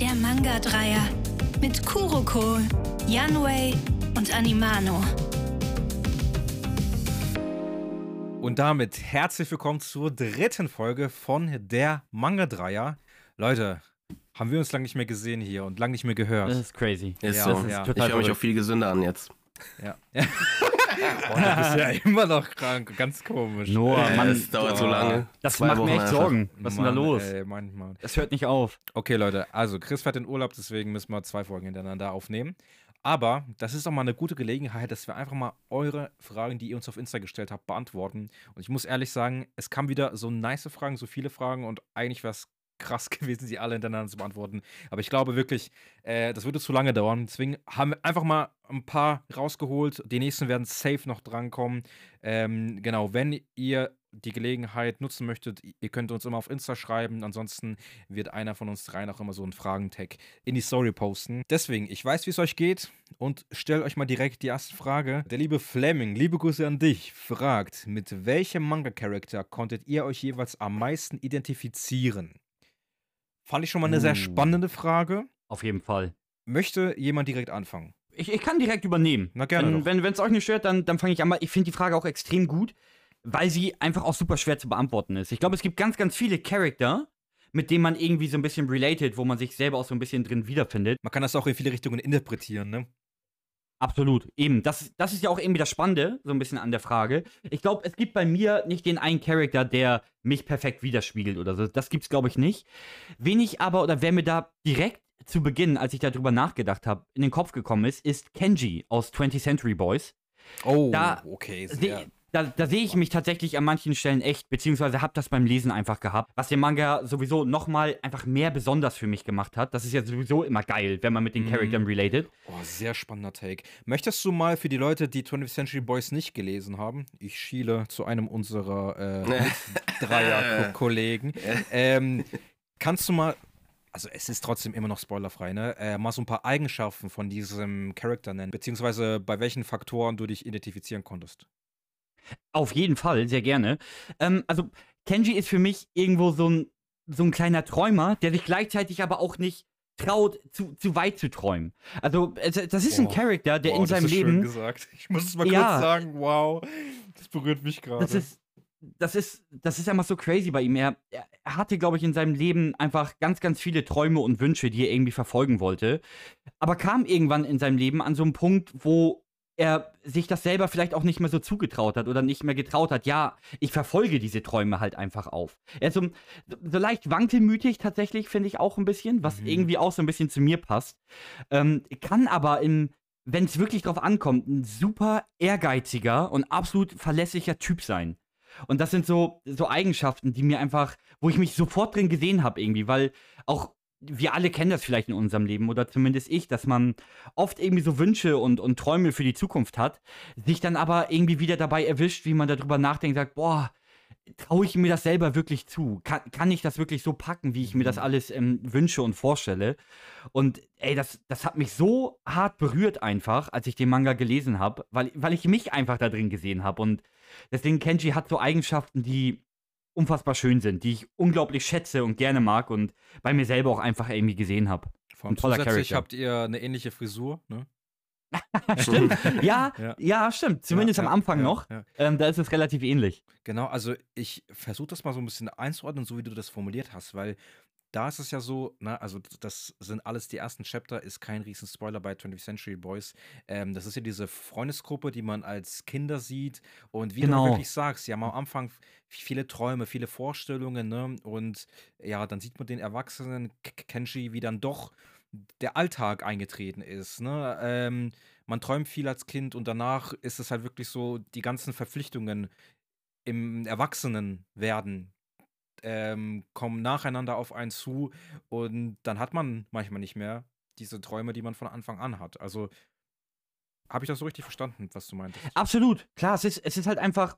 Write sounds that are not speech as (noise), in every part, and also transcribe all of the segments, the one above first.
Der Manga-Dreier mit Kuroko, Yanwei und Animano. Und damit herzlich willkommen zur dritten Folge von der Manga-Dreier. Leute, haben wir uns lange nicht mehr gesehen hier und lange nicht mehr gehört. Das ist crazy. Ist Ja, so. das ist ich total höre mich auch viel gesünder an jetzt. Ja. (laughs) (laughs) Boah, du bist ja (laughs) immer noch krank, ganz komisch. Noah, Äh, Mann, es dauert so oh. lange. Das Zwei macht Wochen mir echt einfach. Sorgen. Was ist denn da Mann, los? Ey, manchmal. Das hört nicht auf. Okay, Leute, also Chris fährt in Urlaub, deswegen müssen wir zwei Folgen hintereinander aufnehmen. Aber das ist auch mal eine gute Gelegenheit, dass wir einfach mal eure Fragen, die ihr uns auf Insta gestellt habt, beantworten. Und ich muss ehrlich sagen, es kamen wieder so nice Fragen, so viele Fragen und eigentlich wäre es krass (laughs) gewesen, sie alle hintereinander zu beantworten. Aber ich glaube wirklich, äh, das würde zu lange dauern. Deswegen haben wir einfach mal ein paar rausgeholt. Die nächsten werden safe noch drankommen. Ähm, genau, wenn ihr die Gelegenheit nutzen möchtet, ihr könnt uns immer auf Insta schreiben. Ansonsten wird einer von uns dreien auch immer so einen Fragentag in die Story posten. Deswegen, ich weiß, wie es euch geht und stellt euch mal direkt die erste Frage. Der liebe Fleming, liebe Grüße an dich, fragt, mit welchem Manga-Charakter konntet ihr euch jeweils am meisten identifizieren? Fand ich schon mal eine sehr Uh. spannende Frage. Auf jeden Fall. Möchte jemand direkt anfangen? Ich, ich kann direkt übernehmen. Na, gerne. Wenn es euch nicht stört, dann, dann fange ich an. Ich finde die Frage auch extrem gut, weil sie einfach auch super schwer zu beantworten ist. Ich glaube, es gibt ganz, ganz viele Charakter, mit denen man irgendwie so ein bisschen related, wo man sich selber auch so ein bisschen drin wiederfindet. Man kann das auch in viele Richtungen interpretieren, ne? Absolut, eben. Das, das ist ja auch irgendwie das Spannende, so ein bisschen an der Frage. Ich glaube, es gibt bei mir nicht den einen Charakter, der mich perfekt widerspiegelt oder so. Das gibt's, glaube ich, nicht. Wen ich aber, oder wer mir da direkt zu Beginn, als ich darüber nachgedacht habe, in den Kopf gekommen ist, ist Kenji aus 20th Century Boys. Oh, Da okay. Seh- Sehr. Da, da sehe ich mich tatsächlich an manchen Stellen echt, beziehungsweise habe das beim Lesen einfach gehabt, was den Manga sowieso nochmal einfach mehr besonders für mich gemacht hat. Das ist ja sowieso immer geil, wenn man mit den Mhm. Charakteren related. Oh, sehr spannender Take. Möchtest du mal für die Leute, die 20th Century Boys nicht gelesen haben, ich schiele zu einem unserer äh, (laughs) Dreier-Kollegen, ähm, kannst du mal, also es ist trotzdem immer noch spoilerfrei, ne? Äh, mal so ein paar Eigenschaften von diesem Charakter nennen, beziehungsweise bei welchen Faktoren du dich identifizieren konntest? Auf jeden Fall, sehr gerne. Ähm, also, Kenji ist für mich irgendwo so ein, so ein kleiner Träumer, der sich gleichzeitig aber auch nicht traut, zu, zu weit zu träumen. Also, das ist ein Oh. Charakter, der Wow, in das seinem Leben. gesagt. Ich muss es mal Ja. kurz sagen, wow, das berührt mich gerade. Das ist, das ist, das ist einfach so crazy bei ihm. Er, er hatte, glaube ich, in seinem Leben einfach ganz, ganz viele Träume und Wünsche, die er irgendwie verfolgen wollte. Aber kam irgendwann in seinem Leben an so einen Punkt, wo er sich das selber vielleicht auch nicht mehr so zugetraut hat oder nicht mehr getraut hat. Ja, ich verfolge diese Träume halt einfach auf. Er ist so, so leicht wankelmütig tatsächlich, finde ich auch ein bisschen, was Mhm. irgendwie auch so ein bisschen zu mir passt. Ähm, kann aber im, wenn es wirklich drauf ankommt, ein super ehrgeiziger und absolut verlässlicher Typ sein. Und das sind so, so Eigenschaften, die mir einfach, wo ich mich sofort drin gesehen habe irgendwie, weil auch wir alle kennen das vielleicht in unserem Leben oder zumindest ich, dass man oft irgendwie so Wünsche und, und Träume für die Zukunft hat, sich dann aber irgendwie wieder dabei erwischt, wie man darüber nachdenkt, sagt, boah, traue ich mir das selber wirklich zu? Kann, kann ich das wirklich so packen, wie ich mir das alles ähm, wünsche und vorstelle? Und ey, das, das hat mich so hart berührt einfach, als ich den Manga gelesen habe, weil, weil ich mich einfach da drin gesehen habe. Und deswegen, Kenji hat so Eigenschaften, die unfassbar schön sind, die ich unglaublich schätze und gerne mag und bei mir selber auch einfach irgendwie gesehen habe. Vor allem toller zusätzlich Charakter. habt ihr eine ähnliche Frisur, ne? (laughs) (laughs) stimmt. Ja, Ja. ja, stimmt. Zumindest Ja, am ja, Anfang ja, noch. Ähm, da ist es relativ ähnlich. Genau, also ich versuche das mal so ein bisschen einzuordnen, so wie du das formuliert hast, weil da ist es ja so, ne, also das sind alles die ersten Chapter, ist kein riesen Spoiler bei 20th Century Boys. Ähm, das ist ja diese Freundesgruppe, die man als Kinder sieht und wie du Genau. wirklich sagst, sie haben am Anfang viele Träume, viele Vorstellungen, ne, und ja, dann sieht man den Erwachsenen K- Kenji, wie dann doch der Alltag eingetreten ist, ne, ähm, man träumt viel als Kind und danach ist es halt wirklich so, die ganzen Verpflichtungen im Erwachsenenwerden ähm, kommen nacheinander auf einen zu und dann hat man manchmal nicht mehr diese Träume, die man von Anfang an hat. Also habe ich das so richtig verstanden, was du meintest? Absolut. Klar, es ist, es ist halt einfach.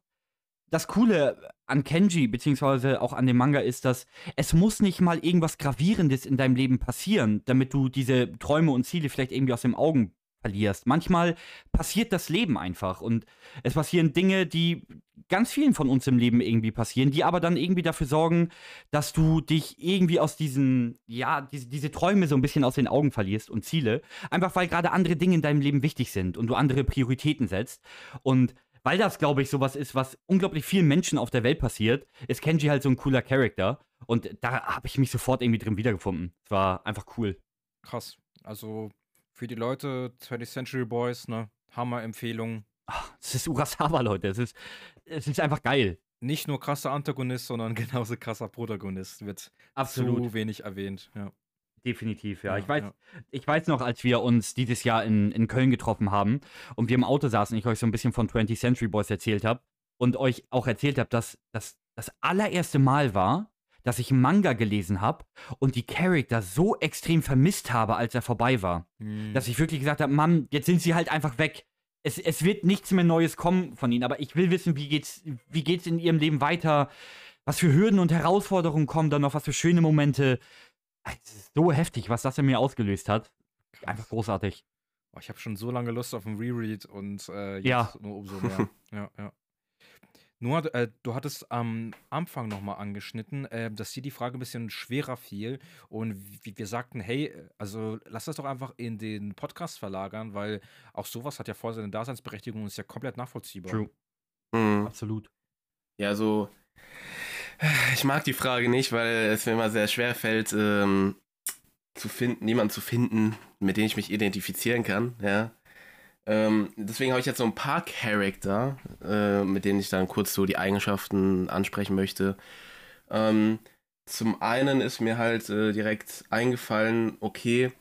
Das Coole an Kenji, beziehungsweise auch an dem Manga, ist, dass es muss nicht mal irgendwas Gravierendes in deinem Leben passieren, damit du diese Träume und Ziele vielleicht irgendwie aus den Augen verlierst. Manchmal passiert das Leben einfach und es passieren Dinge, die ganz vielen von uns im Leben irgendwie passieren, die aber dann irgendwie dafür sorgen, dass du dich irgendwie aus diesen, ja, diese, diese Träume so ein bisschen aus den Augen verlierst und Ziele, einfach weil gerade andere Dinge in deinem Leben wichtig sind und du andere Prioritäten setzt und weil das, glaube ich, sowas ist, was unglaublich vielen Menschen auf der Welt passiert, ist Kenji halt so ein cooler Charakter. Und da habe ich mich sofort irgendwie drin wiedergefunden. Es war einfach cool. Krass. Also für die Leute, 20th Century Boys, ne? Hammer-Empfehlung. Es ist Urasawa, Leute. Es ist, es ist einfach geil. Nicht nur krasser Antagonist, sondern (laughs) genauso krasser Protagonist. Wird Absolut. zu wenig erwähnt, ja. Definitiv, ja. ja ich, weiß, ja. ich weiß noch, als wir uns dieses Jahr in, in Köln getroffen haben und wir im Auto saßen, ich euch so ein bisschen von 20th Century Boys erzählt habe und euch auch erzählt habe, dass das das allererste Mal war, dass ich Manga gelesen habe und die Charakter so extrem vermisst habe, als er vorbei war. Mhm. Dass ich wirklich gesagt habe, Mann, jetzt sind sie halt einfach weg. Es, es wird nichts mehr Neues kommen von ihnen, aber ich will wissen, wie geht's, wie geht's in ihrem Leben weiter? Was für Hürden und Herausforderungen kommen dann noch? Was für schöne Momente? Es ist so heftig, was das in mir ausgelöst hat. Einfach großartig. Oh, ich habe schon so lange Lust auf ein Reread und äh, jetzt ja. nur umso mehr. (laughs) ja, ja. Nur, äh, du hattest am Anfang nochmal angeschnitten, äh, dass dir die Frage ein bisschen schwerer fiel und wir sagten, hey, also lass das doch einfach in den Podcast verlagern, weil auch sowas hat ja voll seine Daseinsberechtigung und ist ja komplett nachvollziehbar. True. Mhm. Absolut. Ja, so, ich mag die Frage nicht, weil es mir immer sehr schwer fällt, ähm, zu finden, jemanden zu finden, mit dem ich mich identifizieren kann, ja. Ähm, deswegen habe ich jetzt so ein paar Charakter, äh, mit denen ich dann kurz so die Eigenschaften ansprechen möchte. Ähm, zum einen ist mir halt äh, direkt eingefallen, okay,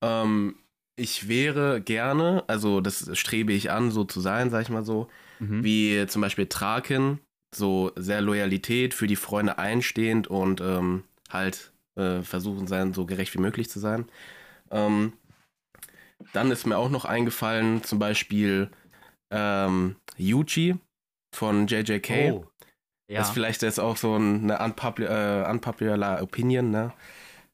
ähm, ich wäre gerne, also das strebe ich an, so zu sein, sag ich mal so, mhm. wie zum Beispiel Traken, so sehr Loyalität für die Freunde einstehend und ähm, halt äh, versuchen sein, so gerecht wie möglich zu sein. Ähm, dann ist mir auch noch eingefallen, zum Beispiel ähm, Yuji von JJK. Oh, ja. Das ist vielleicht jetzt auch so eine unpopular, äh, unpopular Opinion, ne?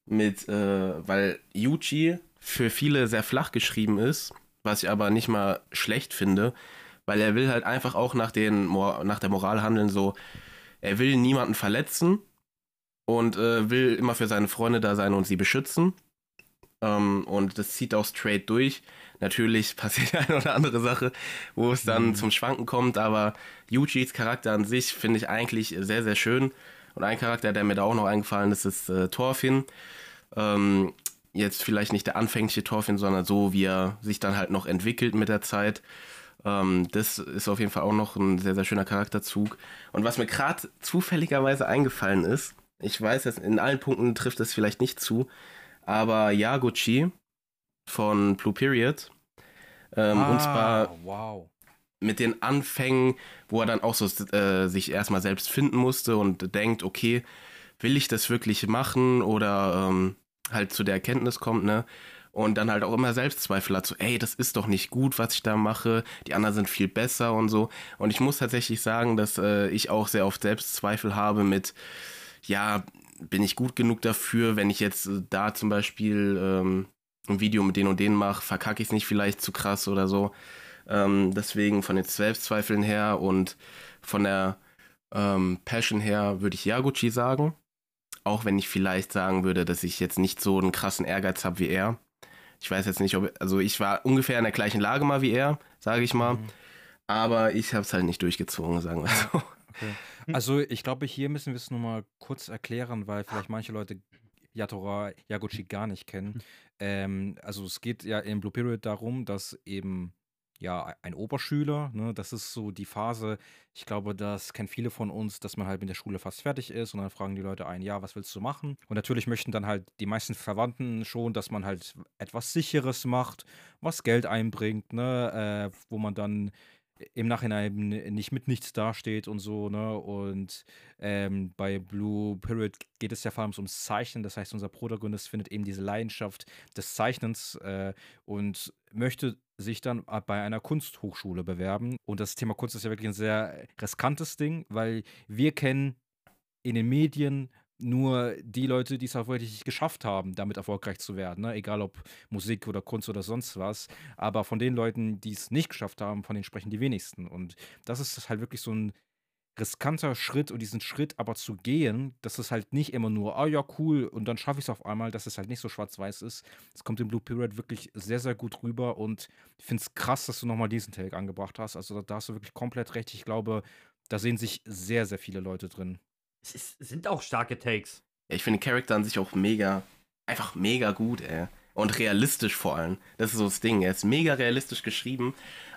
Mit, äh, weil Yuji für viele sehr flach geschrieben ist, was ich aber nicht mal schlecht finde, weil er will halt einfach auch nach, den, nach der Moral handeln, so, er will niemanden verletzen und äh, will immer für seine Freunde da sein und sie beschützen. Ähm, und das zieht auch straight durch. Natürlich (laughs) passiert eine oder andere Sache, wo es dann mhm. zum Schwanken kommt, aber Yujis Charakter an sich finde ich eigentlich sehr, sehr schön. Und ein Charakter, der mir da auch noch eingefallen ist, ist äh, Thorfinn. Ähm, jetzt vielleicht nicht der anfängliche Thorfinn, sondern so, wie er sich dann halt noch entwickelt mit der Zeit. Ähm, das ist auf jeden Fall auch noch ein sehr, sehr schöner Charakterzug. Und was mir gerade zufälligerweise eingefallen ist, ich weiß, in allen Punkten trifft es vielleicht nicht zu, aber Yaguchi von Blue Period. Ähm, ah, und zwar wow. mit den Anfängen, wo er dann auch so äh, sich erstmal selbst finden musste und denkt, okay, will ich das wirklich machen oder ähm, halt zu der Erkenntnis kommt, ne? Und dann halt auch immer Selbstzweifel hat, so, ey, das ist doch nicht gut, was ich da mache, die anderen sind viel besser und so. Und ich muss tatsächlich sagen, dass äh, ich auch sehr oft Selbstzweifel habe mit, ja, bin ich gut genug dafür, wenn ich jetzt äh, da zum Beispiel ähm, ein Video mit denen und denen mache, verkacke ich es nicht vielleicht zu krass oder so. Ähm, deswegen von den Selbstzweifeln her und von der ähm, Passion her würde ich Yaguchi sagen. Auch wenn ich vielleicht sagen würde, dass ich jetzt nicht so einen krassen Ehrgeiz habe wie er. Ich weiß jetzt nicht, ob. Also, ich war ungefähr in der gleichen Lage mal wie er, sage ich mal. Mhm. Aber ich habe es halt nicht durchgezogen, sagen wir (laughs) so. Okay. Also ich glaube, hier müssen wir es nur mal kurz erklären, weil vielleicht manche Leute Yatora Yaguchi gar nicht kennen. Ähm, also es geht ja in Blue Period darum, dass eben ja ein Oberschüler, ne, das ist so die Phase, ich glaube, das kennen viele von uns, dass man halt mit der Schule fast fertig ist und dann fragen die Leute ein, ja, was willst du machen? Und natürlich möchten dann halt die meisten Verwandten schon, dass man halt etwas Sicheres macht, was Geld einbringt, ne, äh, wo man dann im Nachhinein nicht mit nichts dasteht und so, ne? Und ähm, bei Blue Period geht es ja vor allem ums Zeichnen. Das heißt, unser Protagonist findet eben diese Leidenschaft des Zeichnens äh, und möchte sich dann bei einer Kunsthochschule bewerben. Und das Thema Kunst ist ja wirklich ein sehr riskantes Ding, weil wir kennen in den Medien nur die Leute, die es auch wirklich geschafft haben, damit erfolgreich zu werden, ne? egal ob Musik oder Kunst oder sonst was. Aber von den Leuten, die es nicht geschafft haben, von denen sprechen die wenigsten. Und das ist halt wirklich so ein riskanter Schritt und diesen Schritt aber zu gehen, dass es halt nicht immer nur, ah ja, cool, und dann schaffe ich es auf einmal, dass es halt nicht so schwarz-weiß ist. Es kommt im Blue Period wirklich sehr, sehr gut rüber und ich finde es krass, dass du nochmal diesen Take angebracht hast. Also da hast du wirklich komplett recht. Ich glaube, da sehen sich sehr, sehr viele Leute drin. Es ist, sind auch starke Takes. Ja, ich finde den Charakter an sich auch mega, einfach mega gut, ey. Und realistisch vor allem. Das ist so das Ding. Er ist mega realistisch geschrieben.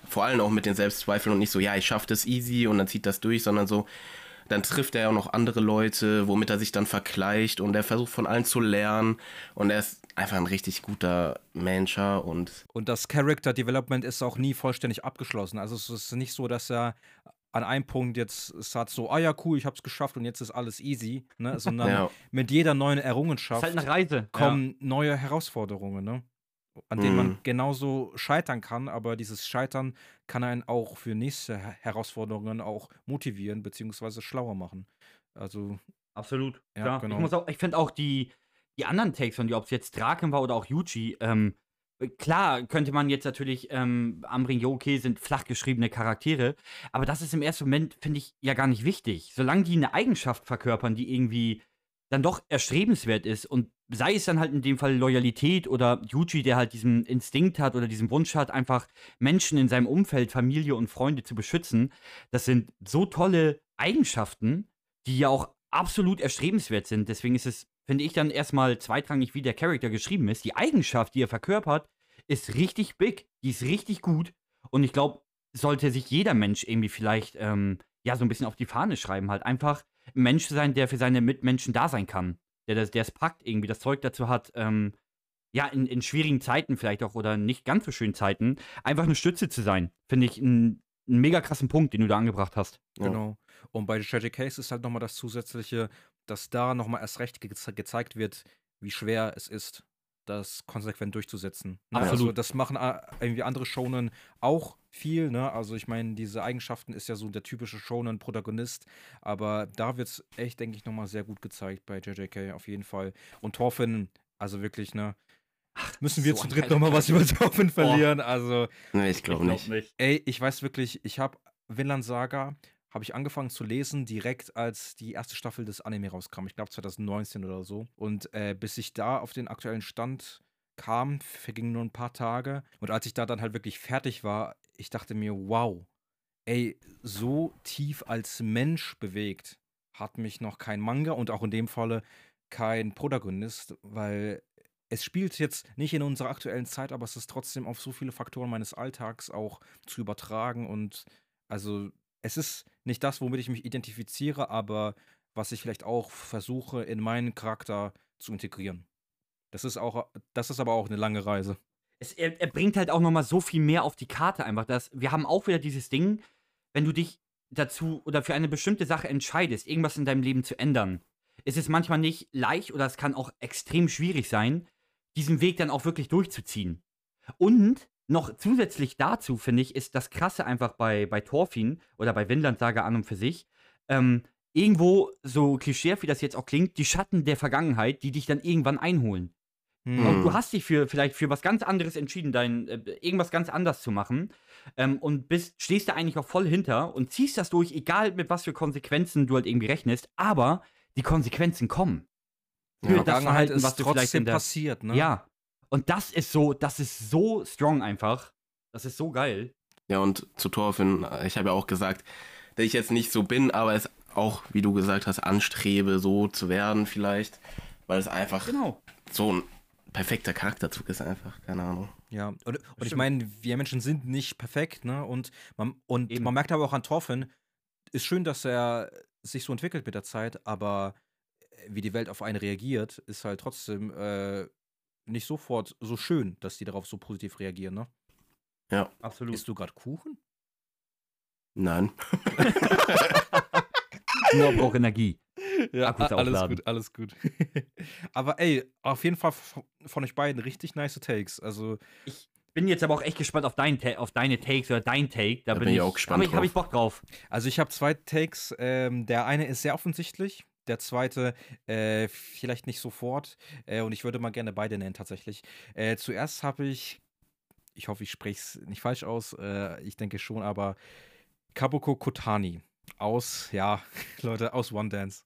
Vor allem auch mit den Selbstzweifeln und nicht so, ja, ich schaffe das easy und dann zieht das durch, sondern so, dann trifft er ja auch noch andere Leute, womit er sich dann vergleicht und er versucht von allen zu lernen und er ist einfach ein richtig guter Manager und. Und das Character Development ist auch nie vollständig abgeschlossen. Also es ist nicht so, dass er an einem Punkt jetzt sagt so, ah ja, cool, ich hab's geschafft und jetzt ist alles easy, ne? (laughs) Sondern ja. mit jeder neuen Errungenschaft halt eine Reise. kommen ja. neue Herausforderungen, ne? An denen mhm. man genauso scheitern kann, aber dieses Scheitern kann einen auch für nächste Herausforderungen auch motivieren, beziehungsweise schlauer machen. Also. Absolut. Ja, genau. Ich, ich finde auch die, die anderen Takes von dir, ob es jetzt Draken war oder auch Yuji, ähm, Klar könnte man jetzt natürlich, ähm, Amrin Yoke sind flach geschriebene Charaktere, aber das ist im ersten Moment, finde ich, ja gar nicht wichtig. Solange die eine Eigenschaft verkörpern, die irgendwie dann doch erstrebenswert ist und sei es dann halt in dem Fall Loyalität oder Yuji, der halt diesen Instinkt hat oder diesen Wunsch hat, einfach Menschen in seinem Umfeld, Familie und Freunde zu beschützen, das sind so tolle Eigenschaften, die ja auch absolut erstrebenswert sind. Deswegen ist es finde ich dann erstmal zweitrangig, wie der Charakter geschrieben ist. Die Eigenschaft, die er verkörpert, ist richtig big. Die ist richtig gut. Und ich glaube, sollte sich jeder Mensch irgendwie vielleicht, ähm, ja, so ein bisschen auf die Fahne schreiben, halt einfach ein Mensch sein, der für seine Mitmenschen da sein kann. Der das, der es packt, irgendwie das Zeug dazu hat, ähm, ja, in, in schwierigen Zeiten vielleicht auch oder nicht ganz so schönen Zeiten, einfach eine Stütze zu sein. Finde ich einen, einen mega krassen Punkt, den du da angebracht hast. Genau. Und bei The Tragic Case ist halt nochmal das zusätzliche, dass da nochmal erst recht ge gezeigt wird, wie schwer es ist, das konsequent durchzusetzen. Ne? Also Absolut. Also das machen irgendwie andere Shonen auch viel. Ne? Also ich meine, diese Eigenschaften ist ja so der typische Shonen-Protagonist, aber da wird es echt, denke ich, nochmal sehr gut gezeigt bei JJK auf jeden Fall. Und Thorfinn, also wirklich, ne? Ach, müssen wir so zu dritt nochmal was über Thorfinn verlieren? Also. Nee, ich glaube glaub nicht. Ey, ich weiß wirklich, ich habe Vinland Saga habe ich angefangen zu lesen, direkt als die erste Staffel des Anime rauskam. Ich glaube 2019 oder so. Und äh, bis ich da auf den aktuellen Stand kam, vergingen nur ein paar Tage. Und als ich da dann halt wirklich fertig war, ich dachte mir, wow, ey, so tief als Mensch bewegt hat mich noch kein Manga und auch in dem Falle kein Protagonist, weil es spielt jetzt nicht in unserer aktuellen Zeit, aber es ist trotzdem auf so viele Faktoren meines Alltags auch zu übertragen und also es ist nicht das, womit ich mich identifiziere, aber was ich vielleicht auch versuche, in meinen Charakter zu integrieren. Das ist auch, das ist aber auch eine lange Reise. Es, er, er, bringt halt auch nochmal so viel mehr auf die Karte einfach. Dass, wir haben auch wieder dieses Ding, wenn du dich dazu oder für eine bestimmte Sache entscheidest, irgendwas in deinem Leben zu ändern, ist es manchmal nicht leicht oder es kann auch extrem schwierig sein, diesen Weg dann auch wirklich durchzuziehen. Und noch zusätzlich dazu, finde ich, ist das Krasse einfach bei, bei Thorfinn oder bei Windland Saga an und für sich, ähm, irgendwo, so klischee wie das jetzt auch klingt, die Schatten der Vergangenheit, die dich dann irgendwann einholen. Hm. Und du hast dich für vielleicht für was ganz anderes entschieden, dein, äh, irgendwas ganz anders zu machen. Ähm, und bist, stehst da eigentlich auch voll hinter und ziehst das durch, egal mit was für Konsequenzen du halt irgendwie rechnest, aber die Konsequenzen kommen. Für ja, das Verhalten, was du vielleicht in der, passiert, ne? Ja, und das ist so, das ist so strong einfach. Das ist so geil. Ja, und zu Thorfinn, ich habe ja auch gesagt, dass ich jetzt nicht so bin, aber es auch, wie du gesagt hast, anstrebe, so zu werden vielleicht, weil es einfach genau. so ein perfekter Charakterzug ist einfach, keine Ahnung. Ja, und, und ich meine, wir Menschen sind nicht perfekt, ne? Und man, und man merkt aber auch an Thorfinn, ist schön, dass er sich so entwickelt mit der Zeit, aber wie die Welt auf einen reagiert, ist halt trotzdem äh, nicht sofort so schön, dass die darauf so positiv reagieren, ne? Ja. Absolut. Isst du gerade Kuchen? Nein. (laughs) Nur braucht Energie. Ja, Akkus alles aufladen. gut, alles gut. (laughs) aber ey, auf jeden Fall von euch beiden richtig nice Takes. Also ich bin jetzt aber auch echt gespannt auf, dein, auf deine Takes oder dein Take. Da, da bin, ich auch gespannt. Habe ich, hab ich Bock drauf. Also ich habe zwei Takes. Ähm, der eine ist sehr offensichtlich. Der zweite äh, vielleicht nicht sofort. Äh, und ich würde mal gerne beide nennen tatsächlich. Äh, zuerst habe ich, ich hoffe, ich spreche es nicht falsch aus, äh, ich denke schon, aber Kabuko Kotani aus, ja, (laughs) Leute, aus One Dance.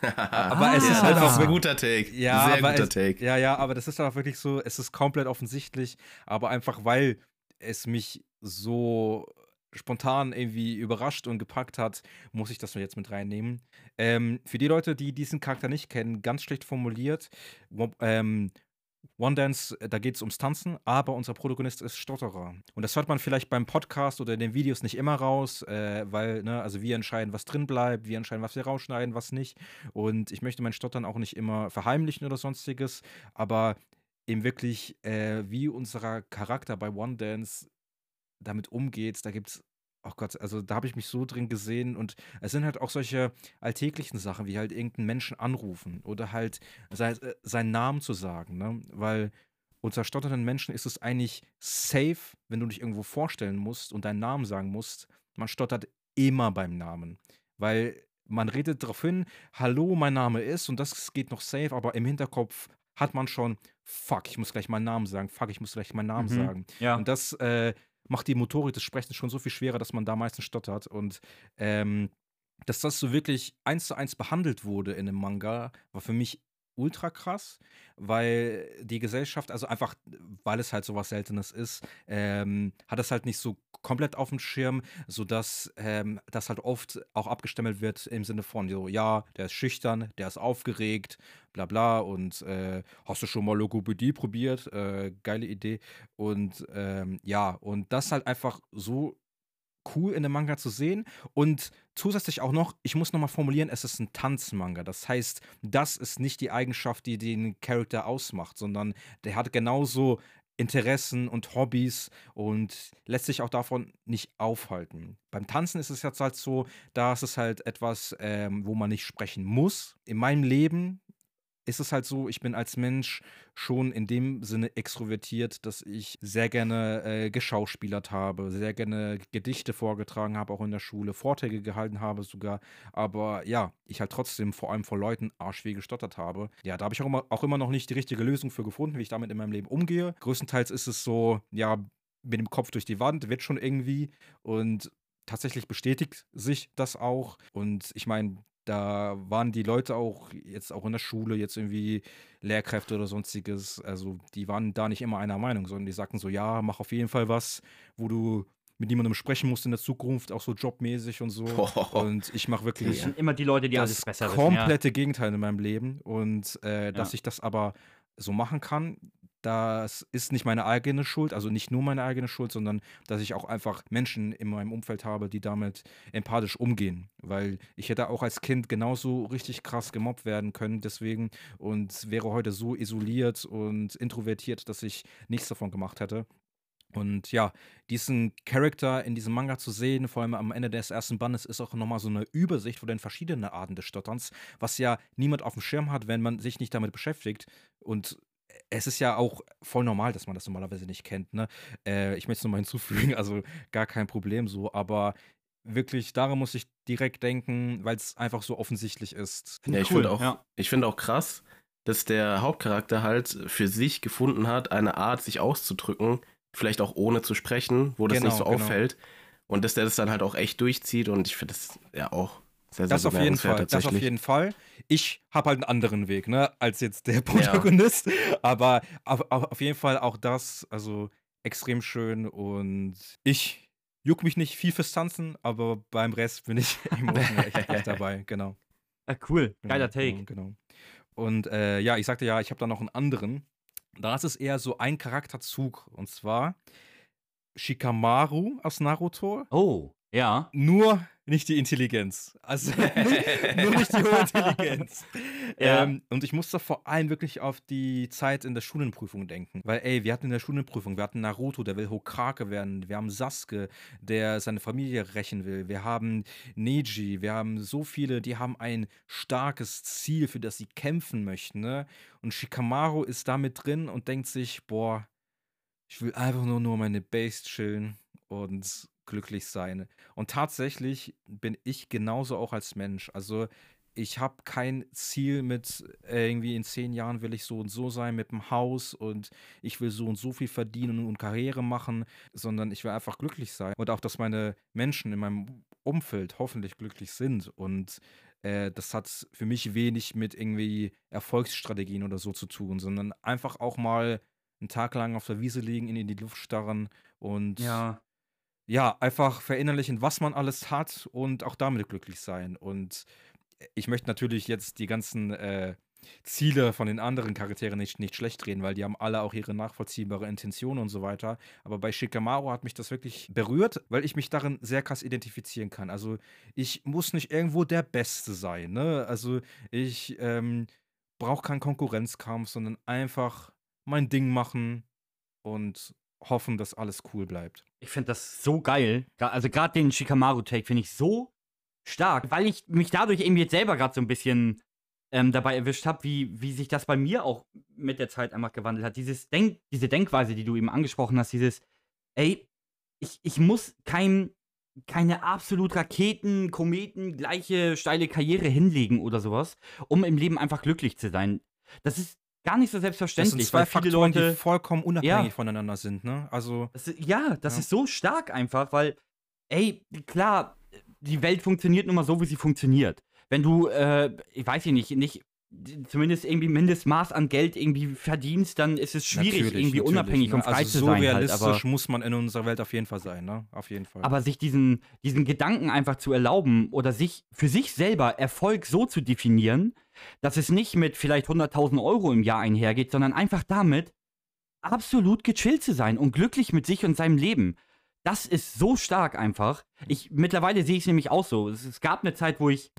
(laughs) aber es ist halt das auch ein guter Take. Ja, Sehr guter es, Take. Ja, ja, aber das ist auch wirklich so, es ist komplett offensichtlich, aber einfach weil es mich so spontan irgendwie überrascht und gepackt hat, muss ich das jetzt mit reinnehmen. Ähm, für die Leute, die diesen Charakter nicht kennen, ganz schlecht formuliert, ähm, One Dance, äh, da geht es ums Tanzen, aber unser Protagonist ist Stotterer. Und das hört man vielleicht beim Podcast oder in den Videos nicht immer raus, äh, weil, ne, also wir entscheiden, was drin bleibt, wir entscheiden, was wir rausschneiden, was nicht. Und ich möchte mein Stottern auch nicht immer verheimlichen oder sonstiges, aber eben wirklich, äh, wie unser Charakter bei One Dance damit umgeht, da gibt's oh Gott, also da habe ich mich so drin gesehen und es sind halt auch solche alltäglichen Sachen, wie halt irgendeinen Menschen anrufen oder halt sei, äh, seinen Namen zu sagen, ne? Weil unter stotternden Menschen ist es eigentlich safe, wenn du dich irgendwo vorstellen musst und deinen Namen sagen musst. Man stottert immer beim Namen, weil man redet darauf hin, hallo, mein Name ist und das geht noch safe, aber im Hinterkopf hat man schon, fuck, ich muss gleich meinen Namen sagen, fuck, ich muss gleich meinen Namen Mhm. sagen. Ja. Und das äh, macht die Motorik des Sprechens schon so viel schwerer, dass man da meistens stottert. Und ähm, dass das so wirklich eins zu eins behandelt wurde in dem Manga, war für mich ultra krass, weil die Gesellschaft, also einfach, weil es halt so was Seltenes ist, ähm, hat es halt nicht so komplett auf dem Schirm, sodass ähm, das halt oft auch abgestempelt wird im Sinne von so, ja, der ist schüchtern, der ist aufgeregt, bla bla und äh, hast du schon mal Logopädie probiert? Äh, geile Idee. Und ähm, ja, und das halt einfach so cool in dem Manga zu sehen. Und zusätzlich auch noch, ich muss nochmal formulieren, es ist ein Tanzmanga. Das heißt, das ist nicht die Eigenschaft, die den Charakter ausmacht, sondern der hat genauso Interessen und Hobbys und lässt sich auch davon nicht aufhalten. Beim Tanzen ist es jetzt halt so, da ist es halt etwas, ähm, wo man nicht sprechen muss. In meinem Leben ist es halt so, ich bin als Mensch schon in dem Sinne extrovertiert, dass ich sehr gerne äh, geschauspielert habe, sehr gerne Gedichte vorgetragen habe, auch in der Schule, Vorträge gehalten habe sogar. Aber ja, ich halt trotzdem vor allem vor Leuten arschweh gestottert habe. Ja, da habe ich auch immer, auch immer noch nicht die richtige Lösung für gefunden, wie ich damit in meinem Leben umgehe. Größtenteils ist es so, ja, mit dem Kopf durch die Wand, wird schon irgendwie. Und tatsächlich bestätigt sich das auch. Und ich meine, da waren die Leute auch jetzt auch in der Schule, jetzt irgendwie Lehrkräfte oder sonstiges, also die waren da nicht immer einer Meinung, sondern die sagten so, ja, mach auf jeden Fall was, wo du mit niemandem sprechen musst in der Zukunft, auch so jobmäßig und so. (laughs) Und ich mache Das wirklich sind immer die Leute, die alles das besser wissen. komplette Gegenteil in meinem Leben. Und äh, dass Ja. ich das aber so machen kann, das ist nicht meine eigene Schuld, also nicht nur meine eigene Schuld, sondern dass ich auch einfach Menschen in meinem Umfeld habe, die damit empathisch umgehen. Weil ich hätte auch als Kind genauso richtig krass gemobbt werden können, deswegen und wäre heute so isoliert und introvertiert, dass ich nichts davon gemacht hätte. Und ja, diesen Charakter in diesem Manga zu sehen, vor allem am Ende des ersten Bandes, ist auch nochmal so eine Übersicht von den verschiedenen Arten des Stotterns, was ja niemand auf dem Schirm hat, wenn man sich nicht damit beschäftigt. Und es ist ja auch voll normal, dass man das normalerweise nicht kennt. Ne? Äh, ich möchte es nochmal (laughs) hinzufügen, also gar kein Problem so, aber wirklich, daran muss ich direkt denken, weil es einfach so offensichtlich ist. Ja, ich cool, finde auch, ja. ich finde auch krass, dass der Hauptcharakter halt für sich gefunden hat, eine Art, sich auszudrücken, vielleicht auch ohne zu sprechen, wo das Genau, nicht so genau. auffällt. Und dass der das dann halt auch echt durchzieht und ich finde das ja auch sehr, sehr Das auf jeden Fall, das auf jeden Fall. Ich habe halt einen anderen Weg, ne, als jetzt der Protagonist. Aber auf, auf auf jeden Fall auch das, also extrem schön und ich juck mich nicht viel fürs Tanzen, aber beim Rest bin ich (laughs) emotional echt, echt dabei, genau. Ah, cool, geiler Genau, Take. Genau. Und äh, ja, ich sagte ja, ich habe da noch einen anderen. Da ist es eher so ein Charakterzug und zwar Shikamaru aus Naruto. Oh, ja. Nur nicht die Intelligenz. Also (laughs) nur nicht die hohe Intelligenz. (laughs) Ja. ähm, und ich musste vor allem wirklich auf die Zeit in der Schulenprüfung denken. Weil, ey, wir hatten in der Schulenprüfung, wir hatten Naruto, der will Hokage werden. Wir haben Sasuke, der seine Familie rächen will. Wir haben Neji, wir haben so viele, die haben ein starkes Ziel, für das sie kämpfen möchten. Ne? Und Shikamaru ist da mit drin und denkt sich, boah, ich will einfach nur, nur meine Base chillen und glücklich sein. Und tatsächlich bin ich genauso auch als Mensch. Also ich habe kein Ziel mit äh, irgendwie in zehn Jahren will ich so und so sein mit dem Haus und ich will so und so viel verdienen und Karriere machen, sondern ich will einfach glücklich sein und auch, dass meine Menschen in meinem Umfeld hoffentlich glücklich sind und äh, das hat für mich wenig mit irgendwie Erfolgsstrategien oder so zu tun, sondern einfach auch mal einen Tag lang auf der Wiese liegen, in die Luft starren und Ja. Ja, einfach verinnerlichen, was man alles hat und auch damit glücklich sein. Und ich möchte natürlich jetzt die ganzen äh, Ziele von den anderen Charakteren nicht, nicht schlecht reden, weil die haben alle auch ihre nachvollziehbare Intention und so weiter. Aber bei Shikamaru hat mich das wirklich berührt, weil ich mich darin sehr krass identifizieren kann. Also ich muss nicht irgendwo der Beste sein, ne? Also ich ähm, brauche keinen Konkurrenzkampf, sondern einfach mein Ding machen und hoffen, dass alles cool bleibt. Ich finde das so geil. Also gerade den Shikamaru-Take finde ich so stark, weil ich mich dadurch eben jetzt selber gerade so ein bisschen ähm, dabei erwischt habe, wie, wie sich das bei mir auch mit der Zeit einfach gewandelt hat. Dieses Denk, diese Denkweise, die du eben angesprochen hast, dieses, ey, ich, ich muss kein, keine absolut Raketen, Kometen, gleiche steile Karriere hinlegen oder sowas, um im Leben einfach glücklich zu sein. Das ist gar nicht so Das selbstverständlich, sind zwei weil viele Faktoren, Leute die vollkommen unabhängig Ja. voneinander sind, ne? Also, das ist, ja, das Ja. ist so stark einfach, weil, ey, klar, die Welt funktioniert nun mal so, wie sie funktioniert. Wenn du, äh, ich weiß ich nicht, nicht zumindest irgendwie Mindestmaß an Geld irgendwie verdienst, dann ist es schwierig, natürlich, irgendwie natürlich, unabhängig ne? und frei also zu so sein. Halt, realistisch aber, muss man in unserer Welt auf jeden Fall sein, ne? Auf jeden Fall. aber sich diesen, diesen Gedanken einfach zu erlauben oder sich für sich selber Erfolg so zu definieren, dass es nicht mit vielleicht 100.000 Euro im Jahr einhergeht, sondern einfach damit, absolut gechillt zu sein und glücklich mit sich und seinem Leben. Das ist so stark einfach. Ich mittlerweile sehe ich es nämlich auch so. Es, es gab eine Zeit, wo ich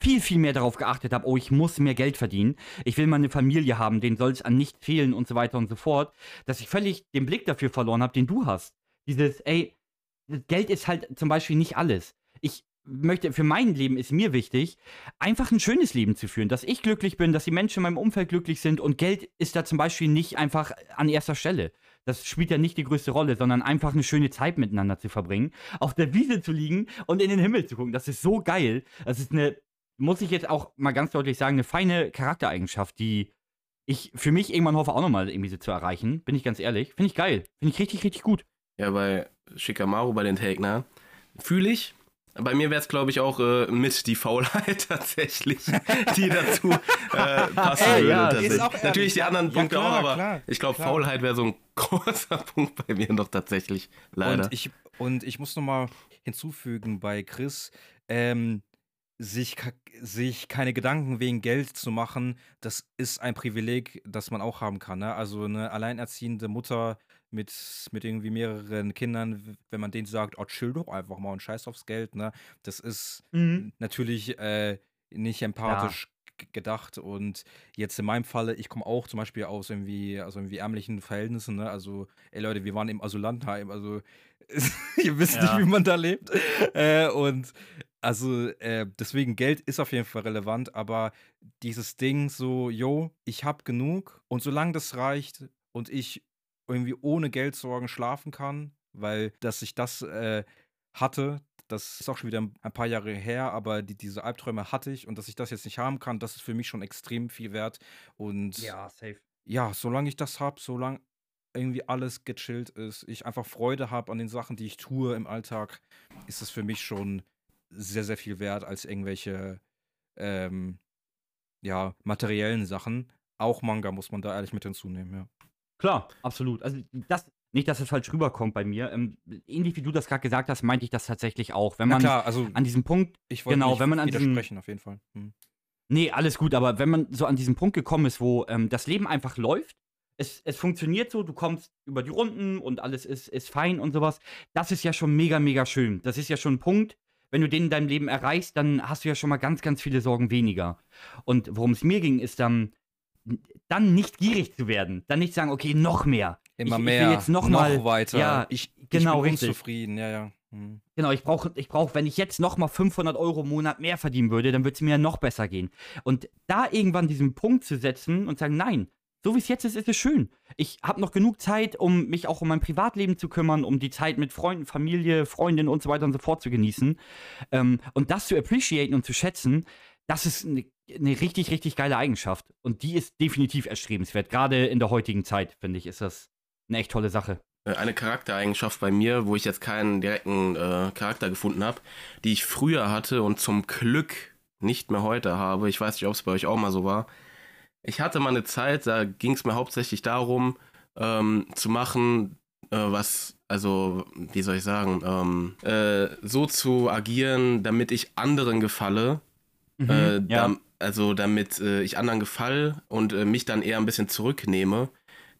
viel, viel mehr darauf geachtet habe, oh, ich muss mehr Geld verdienen. Ich will mal eine Familie haben, denen soll es an nichts fehlen und so weiter und so fort, dass ich völlig den Blick dafür verloren habe, den du hast. Dieses, ey, Geld ist halt zum Beispiel nicht alles. Ich möchte, für mein Leben ist mir wichtig, einfach ein schönes Leben zu führen, dass ich glücklich bin, dass die Menschen in meinem Umfeld glücklich sind und Geld ist da zum Beispiel nicht einfach an erster Stelle. Das spielt ja nicht die größte Rolle, sondern einfach eine schöne Zeit miteinander zu verbringen, auf der Wiese zu liegen und in den Himmel zu gucken. Das ist so geil. Das ist eine, muss ich jetzt auch mal ganz deutlich sagen, eine feine Charaktereigenschaft, die ich für mich irgendwann hoffe, auch nochmal irgendwie so zu erreichen. Bin ich ganz ehrlich. Finde ich geil. Finde ich richtig, richtig gut. Ja, bei Shikamaru, bei den Take, fühle ich. Bei mir wäre es, glaube ich, auch äh, mit die Faulheit (laughs) tatsächlich, die dazu äh, passen Ey, würde. ja, Natürlich die ja. anderen Ja, Punkte klar, auch, aber klar, ich glaube. Faulheit wäre so ein (laughs) großer Punkt bei mir noch tatsächlich. Leider. Und ich, und ich muss nochmal hinzufügen bei Chris, ähm, sich, sich keine Gedanken wegen Geld zu machen, das ist ein Privileg, das man auch haben kann. Ne? Also eine alleinerziehende Mutter mit, mit irgendwie mehreren Kindern, wenn man denen sagt, oh, chill doch einfach mal und scheiß aufs Geld, ne? Das ist natürlich äh, nicht empathisch g- gedacht und jetzt in meinem Falle, ich komme auch zum Beispiel aus irgendwie, aus irgendwie ärmlichen Verhältnissen, ne? Also, ey Leute, wir waren im Asylantheim, also (laughs) ihr wisst Ja. nicht, wie man da lebt. Äh, und also äh, deswegen Geld ist auf jeden Fall relevant, aber dieses Ding so, yo, ich hab genug und solange das reicht und ich irgendwie ohne Geldsorgen schlafen kann, weil dass ich das äh, hatte, das ist auch schon wieder ein paar Jahre her, aber die, diese Albträume hatte ich und dass ich das jetzt nicht haben kann, das ist für mich schon extrem viel wert. Und safe. ja, solange ich das habe, solange irgendwie alles gechillt ist, ich einfach Freude habe an den Sachen, die ich tue im Alltag, ist das für mich schon sehr, sehr viel wert als irgendwelche ähm, ja, materiellen Sachen. Auch Manga muss man da ehrlich mit hinzunehmen, ja. Klar, absolut. Also das, nicht, dass es falsch rüberkommt bei mir. Ähm, ähnlich wie du das gerade gesagt hast, meinte ich das tatsächlich auch. Wenn man klar, also an diesem Punkt, ich wollte genau, nicht wenn man an diesem- widersprechen, auf jeden Fall. Hm. nee, alles gut, aber wenn man so an diesen Punkt gekommen ist, wo ähm, das Leben einfach läuft, es, es funktioniert so, du kommst über die Runden und alles ist, ist fein und sowas, das ist ja schon mega, mega schön. Das ist ja schon ein Punkt, wenn du den in deinem Leben erreichst, dann hast du ja schon mal ganz, ganz viele Sorgen weniger. Und worum es mir ging, ist dann, dann nicht gierig zu werden. Dann nicht sagen, okay, noch mehr. Immer ich, mehr, Ich will jetzt noch, mal, weiter. Ja, ich, genau, ich bin richtig. unzufrieden, ja, ja. Hm. Genau, ich brauche, ich brauch, wenn ich jetzt noch mal 500 Euro im Monat mehr verdienen würde, dann würde es mir ja noch besser gehen. Und da irgendwann diesen Punkt zu setzen und sagen, nein, so wie es jetzt ist, ist es schön. Ich habe noch genug Zeit, um mich auch um mein Privatleben zu kümmern, um die Zeit mit Freunden, Familie, Freundinnen und so weiter und so fort zu genießen. Ähm, und das zu appreciaten und zu schätzen, das ist eine, eine richtig, richtig geile Eigenschaft. Und die ist definitiv erstrebenswert. Gerade in der heutigen Zeit, finde ich, ist das eine echt tolle Sache. Äh, eine Charaktereigenschaft bei mir, wo ich jetzt keinen direkten äh, Charakter gefunden habe, die ich früher hatte und zum Glück nicht mehr heute habe. Ich weiß nicht, ob es bei euch auch mal so war. Ich hatte mal eine Zeit, da ging es mir hauptsächlich darum, ähm, zu machen, äh, was, also, wie soll ich sagen, ähm, äh, so zu agieren, damit ich anderen gefalle. Mhm, äh, ja. dam- also, damit äh, ich anderen gefalle und äh, mich dann eher ein bisschen zurücknehme.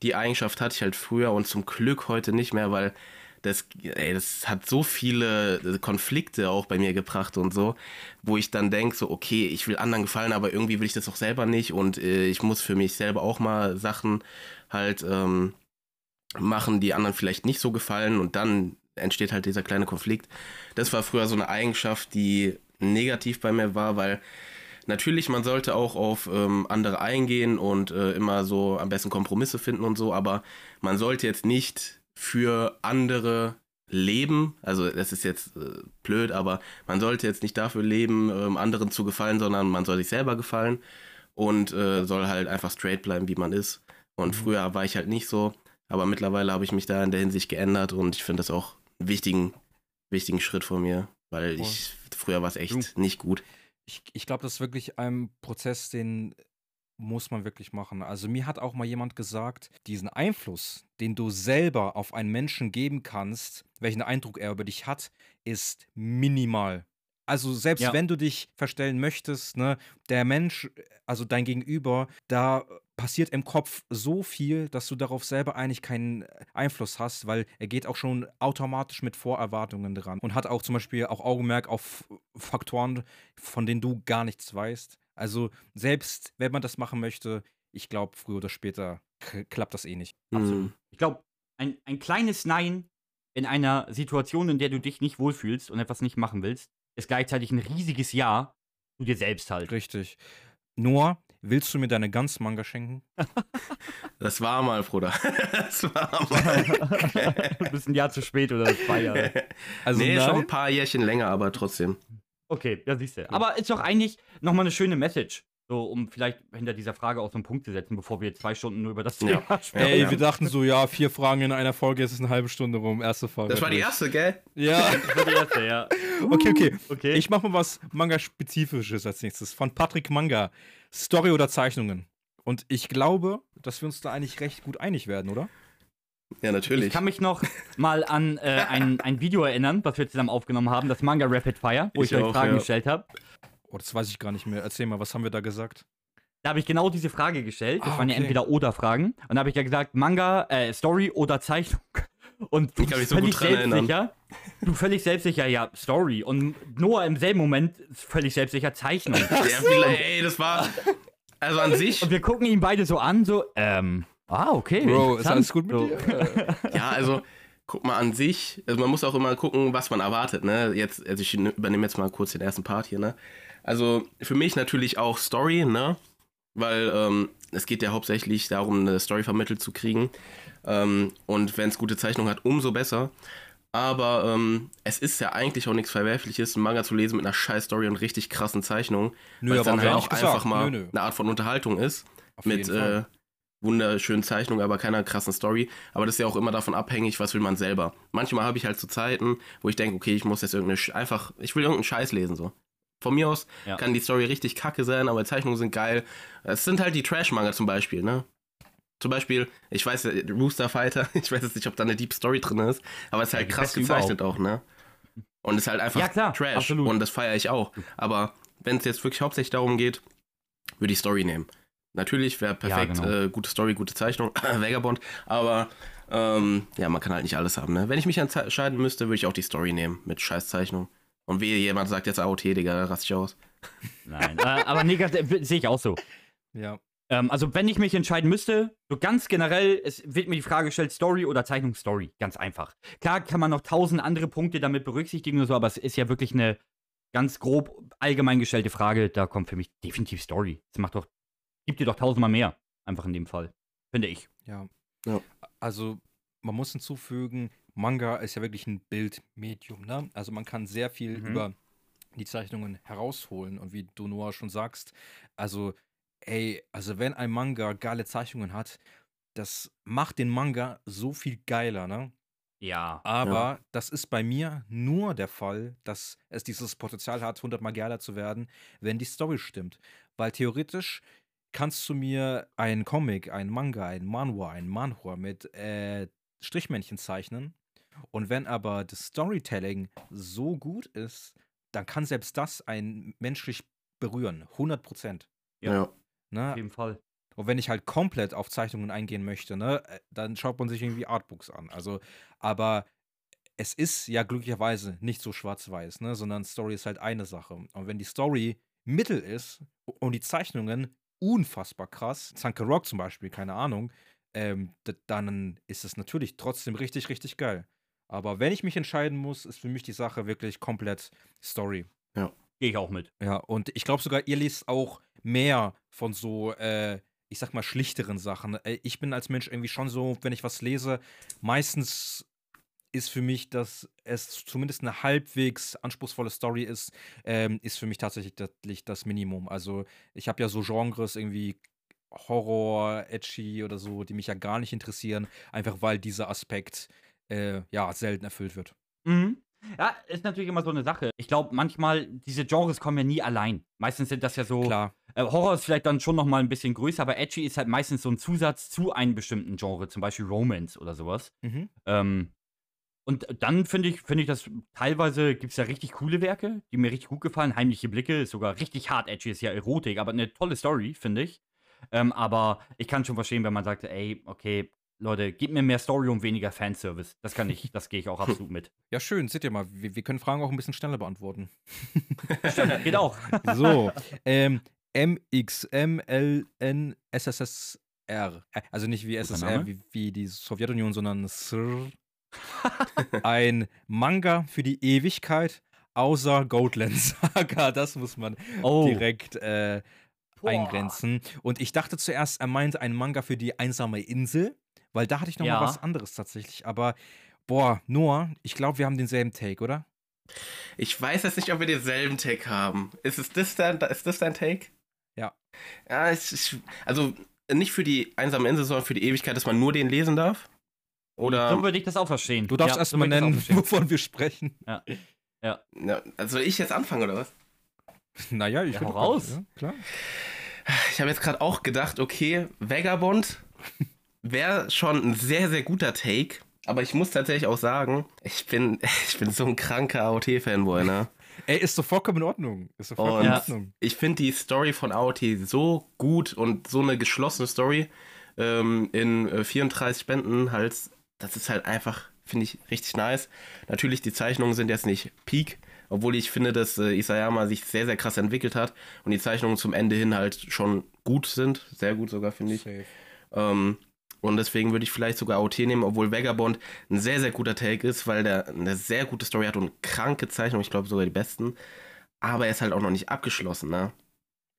Die Eigenschaft hatte ich halt früher und zum Glück heute nicht mehr, weil das, ey, das hat so viele äh, Konflikte auch bei mir gebracht und so, wo ich dann denke, so, okay, ich will anderen gefallen, aber irgendwie will ich das auch selber nicht und äh, ich muss für mich selber auch mal Sachen halt ähm, machen, die anderen vielleicht nicht so gefallen und dann entsteht halt dieser kleine Konflikt. Das war früher so eine Eigenschaft, die negativ bei mir war, weil natürlich, man sollte auch auf ähm, andere eingehen und äh, immer so am besten Kompromisse finden und so, aber man sollte jetzt nicht für andere leben. Also das ist jetzt äh, blöd, aber man sollte jetzt nicht dafür leben, ähm, anderen zu gefallen, sondern man soll sich selber gefallen und äh, soll halt einfach straight bleiben, wie man ist. Und früher war ich halt nicht so, aber mittlerweile habe ich mich da in der Hinsicht geändert und ich finde das auch einen wichtigen, wichtigen Schritt von mir, weil ich früher war es echt Du. nicht gut. Ich, ich glaube, das ist wirklich ein Prozess, den muss man wirklich machen. Also mir hat auch mal jemand gesagt, diesen Einfluss, den du selber auf einen Menschen geben kannst, welchen Eindruck er über dich hat, ist minimal. Also selbst Ja. wenn du dich verstellen möchtest, ne, der Mensch, also dein Gegenüber, da passiert im Kopf so viel, dass du darauf selber eigentlich keinen Einfluss hast, weil er geht auch schon automatisch mit Vorerwartungen dran und hat auch zum Beispiel auch Augenmerk auf Faktoren, von denen du gar nichts weißt. Also selbst wenn man das machen möchte, ich glaube, früher oder später klappt das eh nicht. Absolut. Hm. Ich glaube, ein, ein kleines Nein in einer Situation, in der du dich nicht wohlfühlst und etwas nicht machen willst, ist gleichzeitig ein riesiges Ja zu dir selbst halt. Richtig. Noah, willst du mir deine Gans-Manga schenken? Das war mal, Bruder. (laughs) Das war mal. du (laughs) bist ein Jahr zu spät oder zwei Jahre. (laughs) Also nee, nein? schon ein paar Jährchen länger, aber trotzdem. Okay, ja, siehst du. Aber ist doch eigentlich nochmal eine schöne Message. So, um vielleicht hinter dieser Frage auch so einen Punkt zu setzen, bevor wir jetzt zwei Stunden nur über das Ja. Thema sprechen. Ey, Ja. wir dachten so, ja, vier Fragen in einer Folge, es ist eine halbe Stunde rum, erste Folge. Das war die erste, gell? Ja, (laughs) Das war die erste, ja. (laughs) okay, okay. Okay. Ich mache mal was Manga-Spezifisches als nächstes. Von Patrick Manga. Story oder Zeichnungen? Und ich glaube, dass wir uns da eigentlich recht gut einig werden, oder? Ja, Ich natürlich. kann mich noch mal an äh, ein, ein Video erinnern, was wir zusammen aufgenommen haben, das Manga Rapid Fire, wo ich, Ich euch auch, Fragen ja. gestellt habe. Oh, das weiß ich gar nicht mehr. Erzähl mal, was haben wir da gesagt? Da habe ich genau diese Frage gestellt. Das Ah, waren ja okay. entweder oder Fragen. Und da habe ich ja gesagt, Manga, äh, Story oder Zeichnung. (laughs) Und du so völlig erinnern. selbstsicher, du völlig selbstsicher, ja, Story. Und Noah im selben Moment völlig selbstsicher Zeichnung. (laughs) Ja, ey, das war. Also an sich, Und wir gucken ihn beide so an, so, ähm, ah, okay. Bro, ist alles gut mit so. dir? (laughs) ja, also, guck mal an sich, also man muss auch immer gucken, was man erwartet, ne? Jetzt, also ich übernehme jetzt mal kurz den ersten Part hier, ne? Also für mich natürlich auch Story, ne? Weil ähm, es geht ja hauptsächlich darum, eine Story vermittelt zu kriegen. Ähm, und wenn es gute Zeichnung hat, umso besser. Aber ähm, es ist ja eigentlich auch nichts Verwerfliches, einen Manga zu lesen mit einer scheiß Story und richtig krassen Zeichnungen. Weil es dann halt auch gesagt. einfach mal Nö, nö. eine Art von Unterhaltung ist Auf mit äh, wunderschönen Zeichnungen, aber keiner krassen Story. Aber das ist ja auch immer davon abhängig, was will man selber. Manchmal habe ich halt so Zeiten, wo ich denke, okay, ich muss jetzt irgendeine, Sch- einfach, ich will irgendeinen Scheiß lesen, so. Von mir aus Ja. kann die Story richtig kacke sein, aber Zeichnungen sind geil. Es sind halt die Trash-Manga zum Beispiel, ne? Zum Beispiel, ich weiß, äh, Rooster Fighter, (laughs) ich weiß jetzt nicht, ob da eine Deep Story drin ist, aber es ist Ja, halt die krass gezeichnet auch, ne? Und ist halt einfach Ja, klar, Trash. absolut. Und das feiere ich auch. Aber wenn es jetzt wirklich hauptsächlich darum geht, würde ich Story nehmen. Natürlich wäre perfekt, genau. äh, gute Story, gute Zeichnung, (clears throat) Vagabond, aber ähm, ja, man kann halt nicht alles haben, ne? Wenn ich mich entscheiden müsste, würde ich auch die Story nehmen mit Scheißzeichnung. Und wehe, jemand sagt jetzt AOT, Digga, da raste ich aus. Nein, äh, aber negativ sehe ich auch so. Ja. Ähm, also, wenn ich mich entscheiden müsste, so ganz generell, es wird mir die Frage gestellt, Story oder Zeichnung Story. Ganz einfach. Klar kann man noch tausend andere Punkte damit berücksichtigen oder so, aber es ist ja wirklich eine ganz grob allgemein gestellte Frage. Da kommt für mich definitiv Story. Das macht doch, gibt dir doch tausendmal mehr. Einfach in dem Fall. Finde ich. Ja. Ja. Also, man muss hinzufügen, Manga ist ja wirklich ein Bildmedium, ne? Also man kann sehr viel Mhm. über die Zeichnungen herausholen. Und wie du Noah schon sagst, also, ey, also wenn ein Manga geile Zeichnungen hat, das macht den Manga so viel geiler, ne? Ja. Aber das ist bei mir nur der Fall, dass es dieses Potenzial hat, 100 Mal geiler zu werden, wenn die Story stimmt. Weil theoretisch kannst du mir einen Comic, einen Manga, einen Manhwa, einen Manhwa mit äh, Strichmännchen zeichnen. Und wenn aber das Storytelling so gut ist, dann kann selbst das einen menschlich berühren. 100 Prozent. Ja. Ja. Auf Ne? jeden Fall. Und wenn ich halt komplett auf Zeichnungen eingehen möchte, ne, äh, dann schaut man sich irgendwie Artbooks an. Also, aber es ist ja glücklicherweise nicht so schwarz-weiß, ne, sondern Story ist halt eine Sache. Und wenn die Story Mittel ist und die Zeichnungen unfassbar krass, Zanke Rock zum Beispiel, keine Ahnung, ähm, dann ist es natürlich trotzdem richtig, richtig geil. Aber wenn ich mich entscheiden muss, ist für mich die Sache wirklich komplett Story. Gehe ich auch mit. Ja, und ich glaube sogar, ihr liest auch mehr von so, äh, ich sag mal, schlichteren Sachen. Äh, Ich bin als Mensch irgendwie schon so, wenn ich was lese, meistens ist für mich, dass es zumindest eine halbwegs anspruchsvolle Story ist, ähm, ist für mich tatsächlich das, das Minimum. Also ich habe ja so Genres irgendwie Horror, Edgy oder so, die mich ja gar nicht interessieren, einfach weil dieser Aspekt äh, ja selten erfüllt wird. Mhm. Ja, ist natürlich immer so eine Sache. Ich glaube, manchmal, diese Genres kommen ja nie allein. Meistens sind das ja so. Klar. Äh, Horror ist vielleicht dann schon noch mal ein bisschen größer, aber Edgy ist halt meistens so ein Zusatz zu einem bestimmten Genre, zum Beispiel Romance oder sowas. Mhm. Ähm, und dann finde ich, finde ich das teilweise gibt es ja richtig coole Werke, die mir richtig gut gefallen. Heimliche Blicke ist sogar richtig hart edgy, ist ja Erotik, aber eine tolle Story, finde ich. Ähm, aber ich kann schon verstehen, wenn man sagt, ey, okay, Leute, gib mir mehr Story und weniger Fanservice. Das kann ich, das gehe ich auch (laughs) absolut mit. Ja, schön, seht ihr mal, wir, wir können Fragen auch ein bisschen schneller beantworten. Stimmt, geht auch. (laughs) So, ähm, MXMLNSSR. Also nicht wie SSR, wie, wie die Sowjetunion, sondern SR. (laughs) Ein Manga für die Ewigkeit, außer Goatland Saga. Das muss man Oh. direkt äh, eingrenzen. Und ich dachte zuerst, er meinte einen Manga für die einsame Insel, weil da hatte ich noch Ja. mal was anderes tatsächlich. Aber, boah, Noah, ich glaube, wir haben denselben Take, oder? Ich weiß jetzt nicht, ob wir denselben Take haben. Ist es das dein, ist das dein Take? Ja. Ja, ich, ich, also nicht für die einsame Insel, sondern für die Ewigkeit, dass man nur den lesen darf? Oder, So würde ich das auch verstehen. Du darfst Ja, erst so mal nennen, wovon wir sprechen. ja, also soll ich jetzt anfangen oder was? Naja, ich Ja, raus. Ja, klar. Ich habe jetzt gerade auch gedacht, okay, Vagabond wäre schon ein sehr, sehr guter Take. Aber ich muss tatsächlich auch sagen, ich bin, (laughs) ich bin so ein kranker AOT-Fanboy, ne? (laughs) Ey, ist doch vollkommen in Ordnung. Ist doch vollkommen in. Ordnung. ich finde die Story von AOT so gut und so eine geschlossene Story ähm, in äh, 34 Bänden halt, das ist halt einfach, finde ich, richtig nice. Natürlich, die Zeichnungen sind jetzt nicht Peak, obwohl ich finde, dass äh, Isayama sich sehr, sehr krass entwickelt hat und die Zeichnungen zum Ende hin halt schon gut sind. Sehr gut sogar, finde ich. Ähm, und deswegen würde ich vielleicht sogar AOT nehmen, obwohl Vagabond ein sehr, sehr guter Take ist, weil der eine sehr gute Story hat und kranke Zeichnungen, ich glaube sogar die besten. Aber er ist halt auch noch nicht abgeschlossen, ne?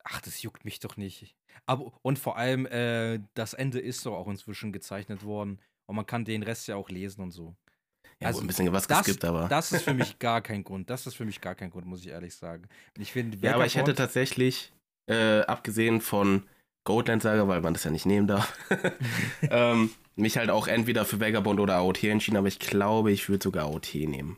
Ach, das juckt mich doch nicht. Aber, und vor allem, äh, das Ende ist doch auch inzwischen gezeichnet worden. Und man kann den Rest ja auch lesen und so. Ja, Also, ein bisschen was Das, geskippt, aber. das ist für mich gar kein Grund. Das ist für mich gar kein Grund, muss ich ehrlich sagen. Ich finde, ja, aber ich hätte tatsächlich, äh, abgesehen von Goatland Saga, weil man das ja nicht nehmen darf, (laughs) ähm, mich halt auch entweder für Vagabond oder AOT entschieden, aber ich glaube, ich würde sogar AOT nehmen.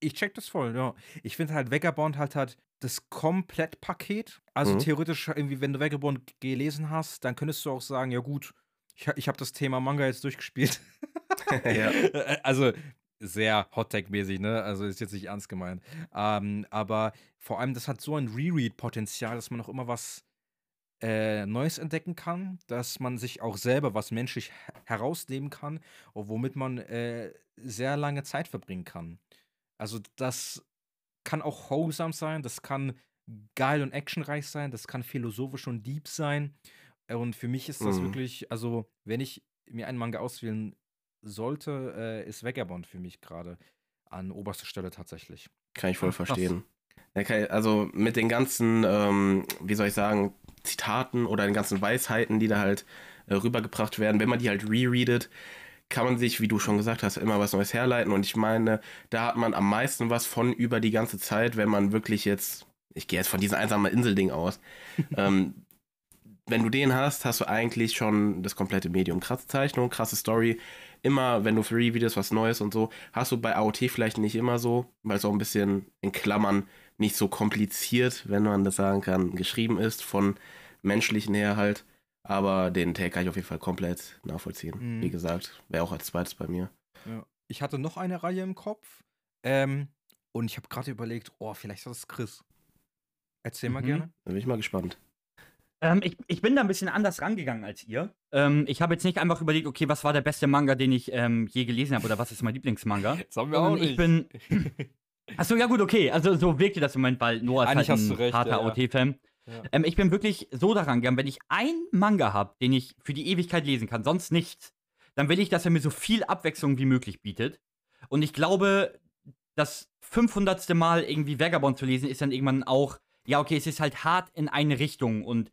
Ich check das voll, ja. Ich finde halt, Vagabond halt halt das Komplettpaket. Also Mhm. theoretisch, irgendwie, wenn du Vagabond gelesen hast, dann könntest du auch sagen, ja gut, ich, ich habe das Thema Manga jetzt durchgespielt. (laughs) ja. (laughs) Also sehr Hot-Tech-mäßig, ne? Also ist jetzt nicht ernst gemeint. Ähm, aber vor allem, das hat so ein Reread-Potenzial, dass man auch immer was äh, Neues entdecken kann, dass man sich auch selber was menschlich he- herausnehmen kann, womit man äh, sehr lange Zeit verbringen kann. Also das kann auch wholesome sein, das kann geil und actionreich sein, das kann philosophisch und deep sein. Und für mich ist das Mhm. wirklich, also wenn ich mir einen Manga auswählen sollte, äh, ist Vagabond für mich gerade an oberster Stelle tatsächlich. Kann ich voll (laughs) verstehen. Also mit den ganzen, ähm, wie soll ich sagen, Zitaten oder den ganzen Weisheiten, die da halt äh, rübergebracht werden, wenn man die halt rereadet, kann man sich, wie du schon gesagt hast, immer was Neues herleiten. Und ich meine, da hat man am meisten was von über die ganze Zeit, wenn man wirklich jetzt, ich gehe jetzt von diesem einsamen Insel-Ding aus, (laughs) ähm, wenn du den hast, hast du eigentlich schon das komplette Medium. Krasse Zeichnung, krasse Story. Immer, wenn du für Videos was Neues und so, hast du bei AOT vielleicht nicht immer so, weil es auch ein bisschen in Klammern nicht so kompliziert, wenn man das sagen kann, geschrieben ist, von menschlichen her halt. Aber den Take kann ich auf jeden Fall komplett nachvollziehen. Mhm. Wie gesagt, wäre auch als zweites bei mir. Ja. Ich hatte noch eine Reihe im Kopf. Ähm, und ich habe gerade überlegt, oh, vielleicht ist das Chris. Erzähl mal Mhm. gerne. Da bin ich mal gespannt. Ähm, ich, ich bin da ein bisschen anders rangegangen als ihr. Ähm, ich habe jetzt nicht einfach überlegt, okay, was war der beste Manga, den ich ähm, je gelesen habe oder was ist mein Lieblingsmanga. Das haben Sondern Ich bin. (laughs) Achso, ja gut, okay. Also so wirkte das im Moment, weil Noah ist Eigentlich halt ein recht, harter ja. OT-Fan. Ja. Ähm, ich bin wirklich so daran gegangen, wenn ich einen Manga habe, den ich für die Ewigkeit lesen kann, sonst nichts, dann will ich, dass er mir so viel Abwechslung wie möglich bietet. Und ich glaube, das 500. Mal irgendwie Vagabond zu lesen, ist dann irgendwann auch, ja, okay, es ist halt hart in eine Richtung und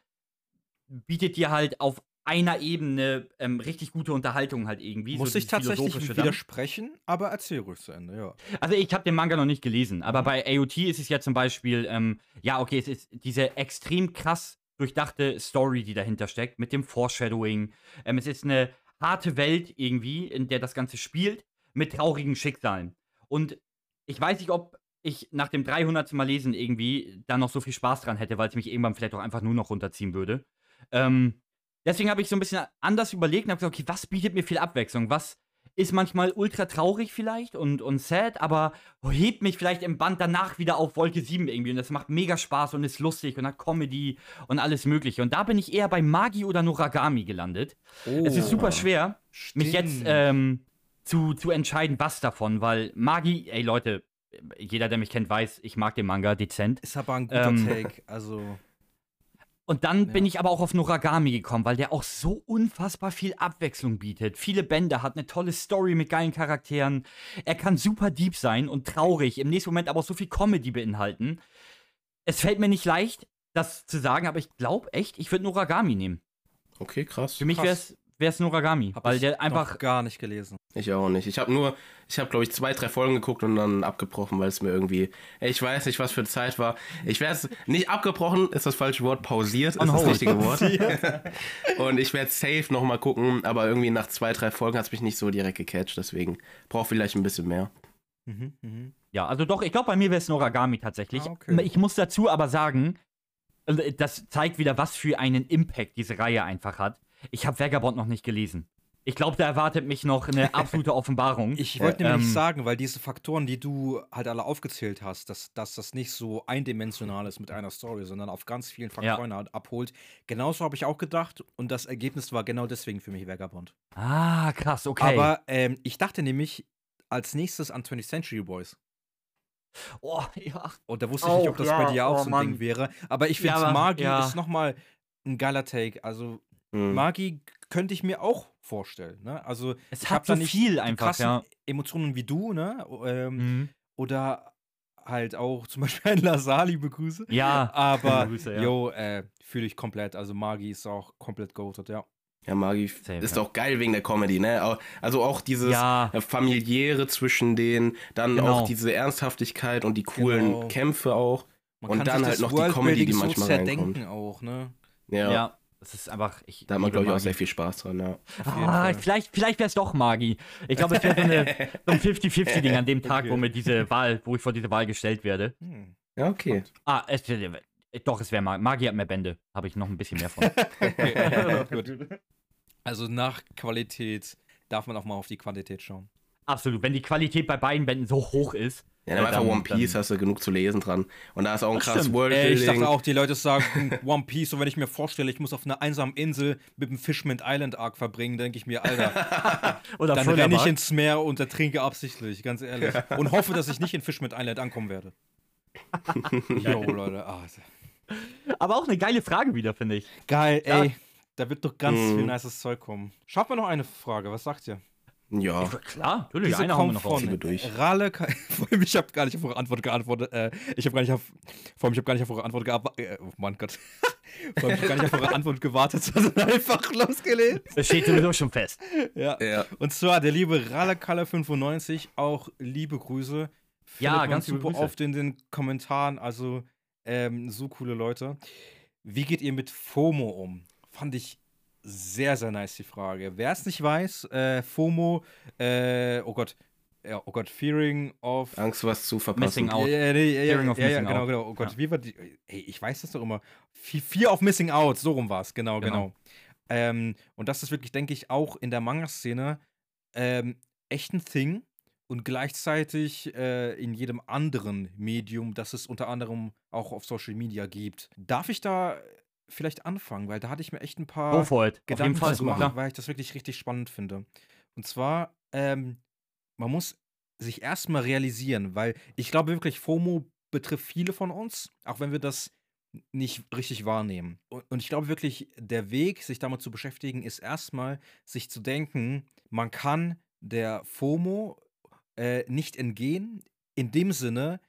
bietet dir halt auf einer Ebene ähm, richtig gute Unterhaltung halt irgendwie. Muss so ich tatsächlich philosophische dann. widersprechen, aber erzähl ruhig zu Ende, ja. Also ich habe den Manga noch nicht gelesen, aber Mhm. bei AOT ist es ja zum Beispiel, ähm, ja, okay, es ist diese extrem krass durchdachte Story, die dahinter steckt, mit dem Foreshadowing. Ähm, es ist eine harte Welt irgendwie, in der das Ganze spielt, mit traurigen Schicksalen. Und ich weiß nicht, ob ich nach dem 300. Mal lesen irgendwie da noch so viel Spaß dran hätte, weil es mich irgendwann vielleicht auch einfach nur noch runterziehen würde. Ähm, deswegen habe ich so ein bisschen anders überlegt und habe gesagt, okay, was bietet mir viel Abwechslung? Was ist manchmal ultra traurig vielleicht und, und sad, aber hebt mich vielleicht im Band danach wieder auf Wolke 7 irgendwie und das macht mega Spaß und ist lustig und hat Comedy und alles mögliche. Und da bin ich eher bei Magi oder Noragami gelandet. Es ist super schwer, mich jetzt Stimmt. ähm, zu, zu entscheiden, was davon, weil Magi, ey Leute, jeder, der mich kennt, weiß, ich mag den Manga dezent. Ist aber ein guter ähm, Take. Also, Und dann bin Ja. ich aber auch auf Noragami gekommen, weil der auch so unfassbar viel Abwechslung bietet. Viele Bände, hat eine tolle Story mit geilen Charakteren. Er kann super deep sein und traurig, im nächsten Moment aber auch so viel Comedy beinhalten. Es fällt mir nicht leicht, das zu sagen, aber ich glaube echt, ich würde Noragami nehmen. Okay, krass. Für mich Krass. Wäre es Noragami, hab weil ich der einfach noch gar nicht gelesen. Ich auch nicht. Ich habe nur, ich habe glaube ich zwei, drei Folgen geguckt und dann abgebrochen, weil es mir irgendwie, ich weiß nicht, was für Zeit war. Ich werde es nicht abgebrochen, ist das falsche Wort, pausiert On ist das richtige Wort. (laughs) und ich werde safe noch mal gucken, aber irgendwie nach zwei, drei Folgen hat es mich nicht so direkt gecatcht, deswegen brauche vielleicht ein bisschen mehr. Mhm, mhm. Ja, also doch, ich glaube, bei mir wäre es Noragami tatsächlich. Ah, okay. Ich muss dazu aber sagen, äh, das zeigt wieder, was für einen Impact diese Reihe einfach hat. Ich habe Vagabond noch nicht gelesen. Ich glaube, da erwartet mich noch eine (laughs) absolute Offenbarung. Ich wollte nämlich ähm, sagen, weil diese Faktoren, die du halt alle aufgezählt hast, dass, dass das nicht so eindimensional ist mit einer Story, sondern auf ganz vielen Faktoren halt abholt. Genauso habe ich auch gedacht und das Ergebnis war genau deswegen für mich Vagabond. ah, krass, okay. Aber ähm, ich dachte nämlich als nächstes an 20th Century Boys. oh, ja. Und da wusste ich nicht, Auch, ob das ja, bei dir auch oh so ein Mann. Ding wäre. Aber ich finde, Ja, aber- Magi ja. ist nochmal ein geiler Take. Also Hm. Magi könnte ich mir auch vorstellen. Ne? Also Es hat so nicht viel einfach, ja. Emotionen wie du, ne? Ähm, Mhm. Oder halt auch zum (laughs) Beispiel ein Lasar, liebe Grüße. Ja. Aber, Grüße, ja. jo, äh, fühle ich komplett. Also Magi ist auch komplett goated, ja. Ja, Magi Safe, ist ja. auch geil wegen der Comedy, ne? Also auch dieses Ja. äh, familiäre zwischen denen, dann Genau. auch diese Ernsthaftigkeit und die coolen Genau. Kämpfe auch. Man Und kann dann sich halt das noch die Comedy, die manchmal so reinkommt. auch, ne? Ja. Ja. Das ist einfach. Ich Da hat man, glaube ich, auch sehr viel Spaß dran, ja. Ah, vielleicht vielleicht wäre es doch Magi. Ich glaube, es wäre so, eine- so ein 50-50-Ding an dem (laughs) Tag, Okay. wo mir diese Wahl, wo ich vor diese Wahl gestellt werde. Hm. Ja, okay. Ah, es, doch, es wäre Magi. Magi hat mehr Bände. Habe ich noch ein bisschen mehr von. Okay, (laughs) (laughs) gut. Also nach Qualität darf man auch mal auf die Quantität schauen. Absolut. Wenn die Qualität bei beiden Bänden so hoch ist. Ja, dann äh, einfach One Piece dann- hast du genug zu lesen dran. Und da ist auch ein Das krasses stimmt. World Ey, ich dachte auch, die Leute sagen hm, (laughs) One Piece, und wenn ich mir vorstelle, ich muss auf einer einsamen Insel mit dem Fishman Island Arc verbringen, denke ich mir, Alter, (laughs) Oder dann renne ich ins Meer und ertrinke absichtlich, ganz ehrlich. (laughs) Und hoffe, dass ich nicht in Fishman Island ankommen werde. Jo, Leute. Ah, Aber auch eine geile Frage wieder, finde ich. geil, Ja. ey. Da wird doch ganz Mhm. viel nices Zeug kommen. Schaffen wir noch eine Frage, was sagt ihr? Ja. Klar, natürlich. Diese eine haben wir kommt von wir durch. (laughs) Allem, ich habe gar nicht auf eure Antwort geantwortet. Äh, ich habe gar nicht auf. Vor allem, ich habe gar nicht auf eure Antwort geantwortet. Äh, oh Mann Gott. (laughs) Vor allem, ich hab gar nicht auf eure Antwort gewartet, sondern einfach losgelegt. Das steht sowieso schon fest. Ja. Ja. Und zwar der liebe Ralakalle95, auch liebe Grüße. Ja, Findet man ganz liebe super Grüße. oft in den Kommentaren, also ähm, so coole Leute. Wie geht ihr mit FOMO um? Fand ich sehr, sehr nice die Frage. Wer es nicht weiß, äh, FOMO, äh, oh Gott, ja, oh Gott, Fearing of Angst, was zu verpassen. Missing out. Ja, nee, ja, ja, Fearing of missing genau, out. genau. Oh Gott, Ja. wie war die? Ey, ich weiß das doch immer. Fe- Fear of Missing Out, so rum war es, genau, genau. Genau. Ähm, und das ist wirklich, denke ich, auch in der Manga-Szene ähm, echt ein Thing und gleichzeitig äh, in jedem anderen Medium, das es unter anderem auch auf Social Media gibt. Darf ich da vielleicht anfangen? Weil da hatte ich mir echt ein paar Go for it. Auf jeden Gedanken Fall. machen, Klar. weil ich das wirklich richtig spannend finde. Und zwar, ähm, man muss sich erstmal realisieren, weil ich glaube wirklich, FOMO betrifft viele von uns, auch wenn wir das nicht richtig wahrnehmen. Und, und ich glaube wirklich, der Weg, sich damit zu beschäftigen, ist erstmal, sich zu denken, man kann der FOMO äh, nicht entgehen, in dem Sinne,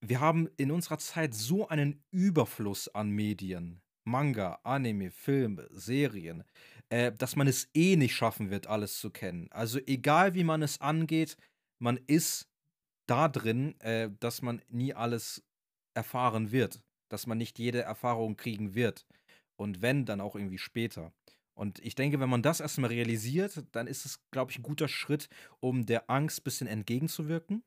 wir haben in unserer Zeit so einen Überfluss an Medien, Manga, Anime, Filme, Serien, äh, dass man es eh nicht schaffen wird, alles zu kennen. Also egal wie man es angeht, man ist da drin, äh, dass man nie alles erfahren wird, dass man nicht jede Erfahrung kriegen wird. Und wenn, dann auch irgendwie später. Und ich denke, wenn man das erstmal realisiert, dann ist es, glaube ich, ein guter Schritt, um der Angst ein bisschen entgegenzuwirken.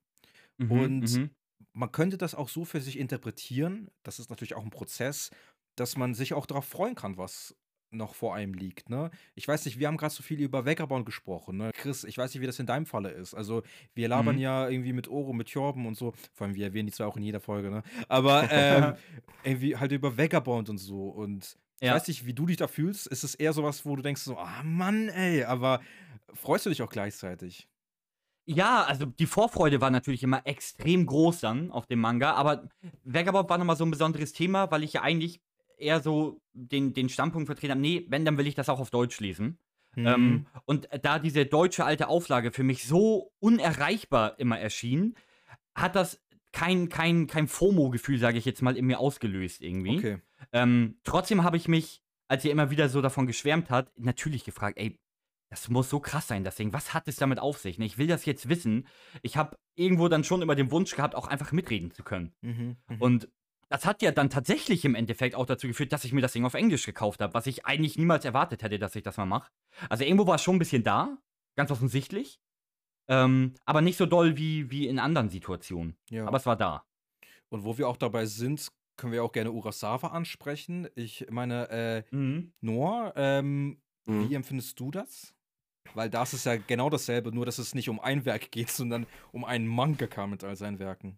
Mhm, Und mhm. man könnte das auch so für sich interpretieren, das ist natürlich auch ein Prozess, dass man sich auch darauf freuen kann, was noch vor einem liegt. Ne? Ich weiß nicht, wir haben gerade so viel über Vagabond gesprochen. Ne? Chris, ich weiß nicht, wie das in deinem Falle ist. Also, wir labern Mhm. ja irgendwie mit Oro, mit Jorben und so. Vor allem, wir erwähnen die zwar auch in jeder Folge, ne? Aber ähm, (laughs) irgendwie halt über Vagabond und so. Und ich Ja. weiß nicht, wie du dich da fühlst. Ist es eher sowas, wo du denkst so, ah Mann, ey, aber freust du dich auch gleichzeitig? Ja, also die Vorfreude war natürlich immer extrem groß dann auf dem Manga, aber Vagabond war nochmal so ein besonderes Thema, weil ich ja eigentlich eher so den, den Standpunkt vertreten habe, nee, wenn, dann will ich das auch auf Deutsch lesen. Mhm. Ähm, und da diese deutsche alte Auflage für mich so unerreichbar immer erschien, hat das kein, kein, kein FOMO-Gefühl, sage ich jetzt mal, in mir ausgelöst irgendwie. okay. Ähm, trotzdem habe ich mich, als ihr immer wieder so davon geschwärmt hat, natürlich gefragt, ey, das muss so krass sein, das Ding. Was hat es damit auf sich? Ne, Ich will das jetzt wissen. Ich habe irgendwo dann schon immer den Wunsch gehabt, auch einfach mitreden zu können. Mhm. mhm. Und das hat ja dann tatsächlich im Endeffekt auch dazu geführt, dass ich mir das Ding auf Englisch gekauft habe, was ich eigentlich niemals erwartet hätte, dass ich das mal mache. Also irgendwo war es schon ein bisschen da, ganz offensichtlich. Ähm, aber nicht so doll wie, wie in anderen Situationen. ja. Aber es war da. Und wo wir auch dabei sind, können wir auch gerne Urasawa ansprechen. Ich meine, äh, Noah, ähm, Mhm. wie empfindest du das? Weil das ist ja genau dasselbe, nur dass es nicht um ein Werk geht, sondern um einen Mangaka mit all seinen Werken.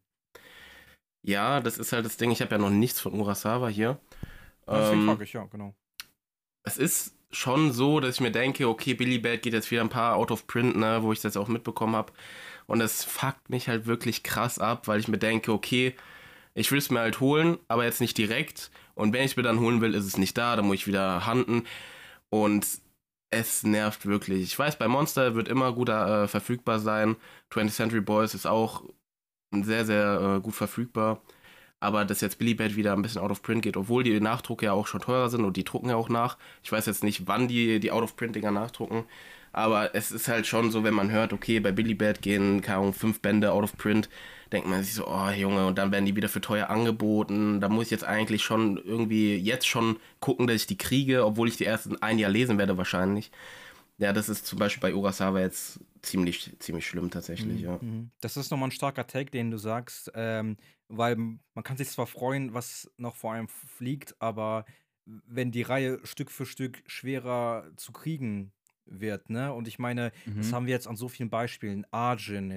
Ja, das ist halt das Ding. Ich habe ja noch nichts von Urasawa hier. Deswegen Ähm, frage ich, ja, genau. es ist schon so, dass ich mir denke, okay, Billy Bad geht jetzt wieder ein paar out of print, ne, wo ich das auch mitbekommen habe. Und es fuckt mich halt wirklich krass ab, weil ich mir denke, okay, ich will es mir halt holen, aber jetzt nicht direkt. Und wenn ich es mir dann holen will, ist es nicht da, dann muss ich wieder handen. Und es nervt wirklich. Ich weiß, bei Monster wird immer gut äh, verfügbar sein. 20th Century Boys ist auch sehr, sehr äh, gut verfügbar. Aber dass jetzt Billy Bad wieder ein bisschen out of print geht, obwohl die Nachdrucke ja auch schon teurer sind und die drucken ja auch nach. Ich weiß jetzt nicht, wann die die out of print Dinger nachdrucken. Aber es ist halt schon so, wenn man hört, okay, bei Billy Bad gehen, keine Ahnung, fünf Bände out of print, denkt man sich so, oh Junge, und dann werden die wieder für teuer angeboten. Da muss ich jetzt eigentlich schon irgendwie jetzt schon gucken, dass ich die kriege, obwohl ich die erst in ein Jahr lesen werde wahrscheinlich. Ja, das ist zum Beispiel bei Urasawa jetzt ziemlich, ziemlich schlimm tatsächlich, ja. Mhm. Das ist nochmal ein starker Take, den du sagst, ähm, weil man kann sich zwar freuen, was noch vor einem fliegt, aber wenn die Reihe Stück für Stück schwerer zu kriegen wird, ne? Und ich meine, das Mhm. haben wir jetzt an so vielen Beispielen. Arjun,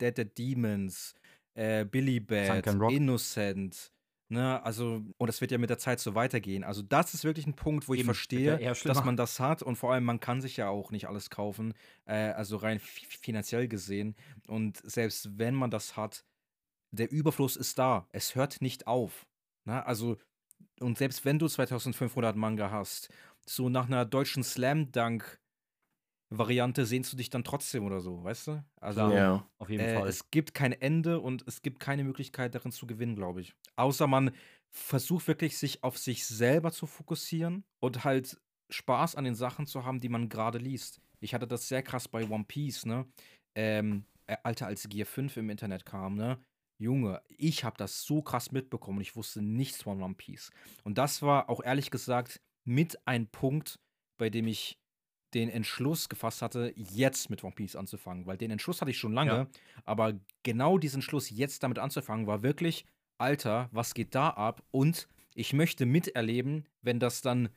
Dead Dead Demons, äh, Billy Bad. Innocent, ne? Also, und das wird ja mit der Zeit so weitergehen. Also, das ist wirklich ein Punkt, wo ich Eben, verstehe, ja dass man das hat und vor allem, man kann sich ja auch nicht alles kaufen, äh, also rein fi- finanziell gesehen. Und selbst wenn man das hat, der Überfluss ist da. Es hört nicht auf. Ne? Also, und selbst wenn du 2500 Manga hast, so nach einer deutschen Slam Dunk Variante sehnst du dich dann trotzdem oder so, weißt du? Also. Ja. Auf jeden äh, Fall. es gibt kein Ende und es gibt keine Möglichkeit darin zu gewinnen, glaube ich. Außer man versucht wirklich, sich auf sich selber zu fokussieren und halt Spaß an den Sachen zu haben, die man gerade liest. Ich hatte das sehr krass bei One Piece, ne? Ähm, äh, Alter, als Gear 5 im Internet kam, ne? Junge, ich habe das so krass mitbekommen und ich wusste nichts von One Piece. Und das war auch ehrlich gesagt mit ein Punkt, bei dem ich den Entschluss gefasst hatte, jetzt mit One Piece anzufangen. Weil den Entschluss hatte ich schon lange, Ja. aber genau diesen Entschluss, jetzt damit anzufangen, war wirklich, Alter, was geht da ab? Und ich möchte miterleben, wenn das dann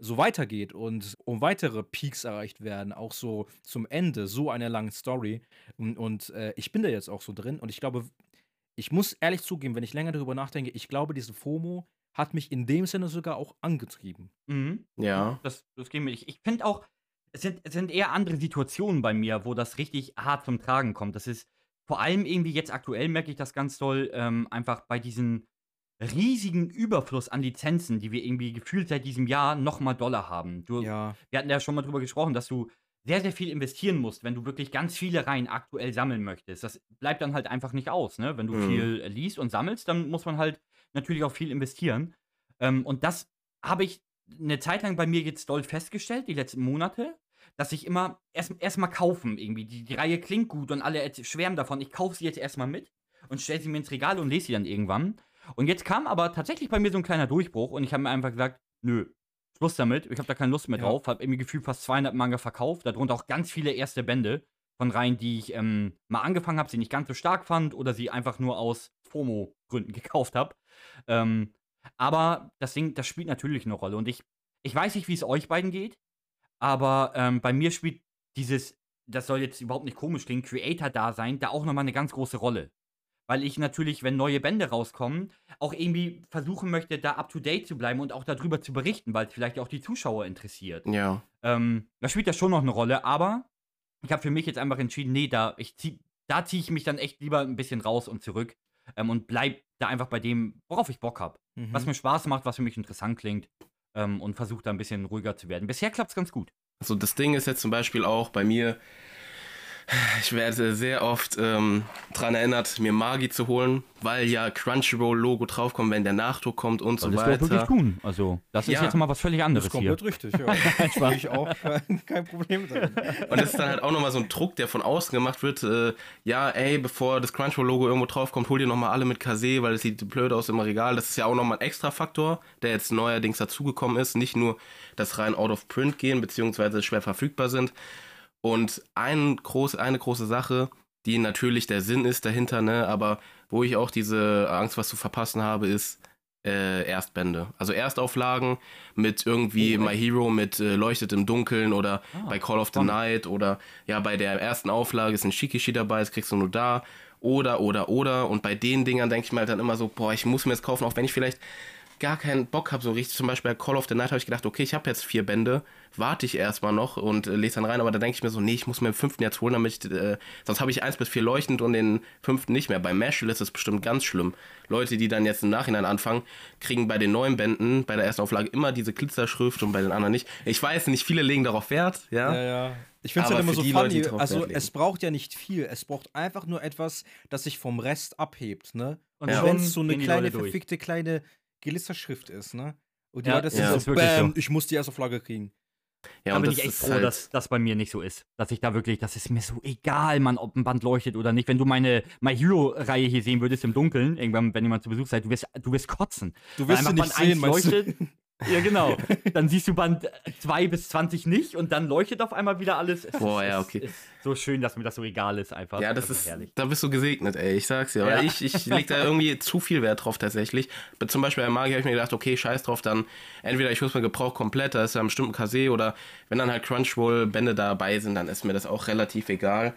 so weitergeht und um weitere Peaks erreicht werden, auch so zum Ende, so einer langen Story. Und, und äh, ich bin da jetzt auch so drin und ich glaube, ich muss ehrlich zugeben, wenn ich länger darüber nachdenke, ich glaube, diese FOMO hat mich in dem Sinne sogar auch angetrieben. Mhm. Ja. Das, das geht mir nicht. Ich finde auch, es sind, es sind eher andere Situationen bei mir, wo das richtig hart zum Tragen kommt. Das ist vor allem irgendwie jetzt aktuell merke ich das ganz doll, ähm, einfach bei diesem riesigen Überfluss an Lizenzen, die wir irgendwie gefühlt seit diesem Jahr nochmal Dollar haben. Du, Ja, wir hatten ja schon mal drüber gesprochen, dass du sehr, sehr viel investieren musst, wenn du wirklich ganz viele Reihen aktuell sammeln möchtest. Das bleibt dann halt einfach nicht aus, ne? Wenn du Mhm. viel liest und sammelst, dann muss man halt natürlich auch viel investieren. Ähm, und das habe ich eine Zeit lang bei mir jetzt doll festgestellt, die letzten Monate, dass ich immer erst erstmal kaufen irgendwie. Die, die Reihe klingt gut und alle schwärmen davon. Ich kaufe sie jetzt erstmal mit und stelle sie mir ins Regal und lese sie dann irgendwann. Und jetzt kam aber tatsächlich bei mir so ein kleiner Durchbruch und ich habe mir einfach gesagt, nö, Schluss damit. Ich habe da keine Lust mehr Ja. drauf. Habe irgendwie gefühlt fast 200 Manga verkauft. Darunter auch ganz viele erste Bände von Reihen, die ich ähm, mal angefangen habe, sie nicht ganz so stark fand oder sie einfach nur aus FOMO-Gründen (laughs) gekauft habe. Ähm, aber das Ding, das spielt natürlich eine Rolle. Und ich, ich weiß nicht, wie es euch beiden geht, aber ähm, bei mir spielt dieses, das soll jetzt überhaupt nicht komisch klingen, Creator-Dasein da auch nochmal eine ganz große Rolle. Weil ich natürlich, wenn neue Bände rauskommen, auch irgendwie versuchen möchte, da up to date zu bleiben und auch darüber zu berichten, weil es vielleicht auch die Zuschauer interessiert. Ja. Ähm, da spielt das schon noch eine Rolle, aber ich habe für mich jetzt einfach entschieden, nee, da, ich zieh, da ziehe ich mich dann echt lieber ein bisschen raus und zurück ähm, und bleib da einfach bei dem, worauf ich Bock habe. Mhm. Was mir Spaß macht, was für mich interessant klingt ähm, und versuche da ein bisschen ruhiger zu werden. Bisher klappt es ganz gut. Also das Ding ist jetzt zum Beispiel auch bei mir, ich werde sehr oft ähm, daran erinnert, mir Magi zu holen, weil ja Crunchyroll-Logo draufkommt, wenn der Nachdruck kommt und so Solltest du auch wirklich weiter. tun. Also, das ist Ja. jetzt mal was völlig das anderes ist hier. komplett richtig, ja. Ich auch (laughs) kein, kein Problem damit. Und das ist dann halt auch nochmal so ein Druck, der von außen gemacht wird. Äh, ja, ey, bevor das Crunchyroll-Logo irgendwo draufkommt, hol dir nochmal alle mit Kase, weil es sieht blöd aus im Regal. Das ist ja auch nochmal ein extra Faktor, der jetzt neuerdings dazugekommen ist. Nicht nur das rein out of print gehen, beziehungsweise schwer verfügbar sind. Und ein groß, eine große Sache, die natürlich der Sinn ist dahinter, ne, aber wo ich auch diese Angst, was zu verpassen habe, ist äh, Erstbände. Also Erstauflagen mit irgendwie Oh, My Hero mit äh, Leuchtet im Dunkeln oder Ah, bei Call of the. Night oder ja, bei der ersten Auflage ist ein Shikishi dabei, das kriegst du nur da. Oder, oder, oder. Und bei den Dingern denke ich mir halt dann immer so, boah, ich muss mir das kaufen, auch wenn ich vielleicht gar keinen Bock habe, so richtig. Zum Beispiel bei Call of the Night habe ich gedacht, okay, ich habe jetzt vier Bände, warte ich erstmal noch und äh, lese dann rein, aber da denke ich mir so, nee, ich muss mir den fünften jetzt holen, damit ich, äh, sonst habe ich eins bis vier leuchtend und den fünften nicht mehr. Bei Mashal ist es bestimmt ganz schlimm. Leute, die dann jetzt im Nachhinein anfangen, kriegen bei den neuen Bänden, bei der ersten Auflage immer diese Glitzerschrift und bei den anderen nicht. Ich weiß nicht, viele legen darauf Wert, ja. Ja, ja. Ich finde es halt immer so Leute, funny. drauf Also, es braucht ja nicht viel. Es braucht einfach nur etwas, das sich vom Rest abhebt, ne? Und Ja. wenn schon es so eine kleine, Leute verfickte kleine Glitzerschrift ist, ne? Und die Ja, Leute sind ja, so, ist wirklich bam, so. ich muss die erste Flagge kriegen. Ja, da bin ich echt froh, halt- dass das bei mir nicht so ist. Dass ich da wirklich, das ist mir so egal, Mann, ob ein Band leuchtet oder nicht. Wenn du meine My Hero-Reihe hier sehen würdest im Dunkeln, irgendwann, wenn jemand zu Besuch seid, du wirst, du wirst kotzen. Du wirst sie nicht Band 1 sehen, leuchtet. (laughs) (laughs) Ja, genau. Dann siehst du Band 2 bis 20 nicht und dann leuchtet auf einmal wieder alles. Es Boah, ist, ja, okay. Ist so schön, dass mir das so egal ist, einfach. Ja, das ist, herrlich. da bist du gesegnet, ey. Ich sag's dir. Ja. Ich, ich leg da (laughs) irgendwie zu viel Wert drauf tatsächlich. Zum Beispiel bei Magi habe ich mir gedacht, okay, scheiß drauf, dann entweder ich hol's mir gebraucht komplett, da ist ja ein bestimmten Kase oder wenn dann halt Crunchyroll-Bände dabei sind, dann ist mir das auch relativ egal.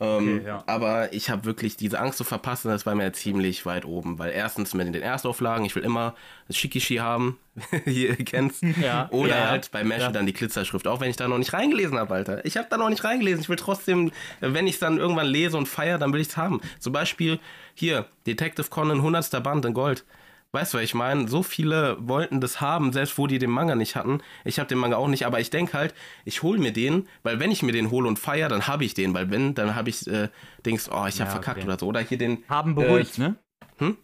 Ähm, Okay, ja. Aber ich habe wirklich diese Angst zu verpassen, das war mir ziemlich weit oben. Weil erstens mit den Erstauflagen, ich will immer das Shikishi haben, (laughs) ihr kennt's. Ja, Oder ja, ja. halt bei Mesh Ja. dann die Glitzerschrift, auch wenn ich da noch nicht reingelesen habe, Alter. Ich habe da noch nicht reingelesen. Ich will trotzdem, wenn ich es dann irgendwann lese und feiere, dann will ich es haben. Zum Beispiel hier, Detective Conan 100. Band in Gold. Weißt du, was ich meine? So viele wollten das haben, selbst wo die den Manga nicht hatten. Ich habe den Manga auch nicht, aber ich denke halt, ich hole mir den, weil wenn ich mir den hole und feiere, dann habe ich den, weil wenn, dann habe ich äh, Dings, oh, ich habe Ja, verkackt okay. oder so. Oder hier den, Haben beruhigt, ne? hm?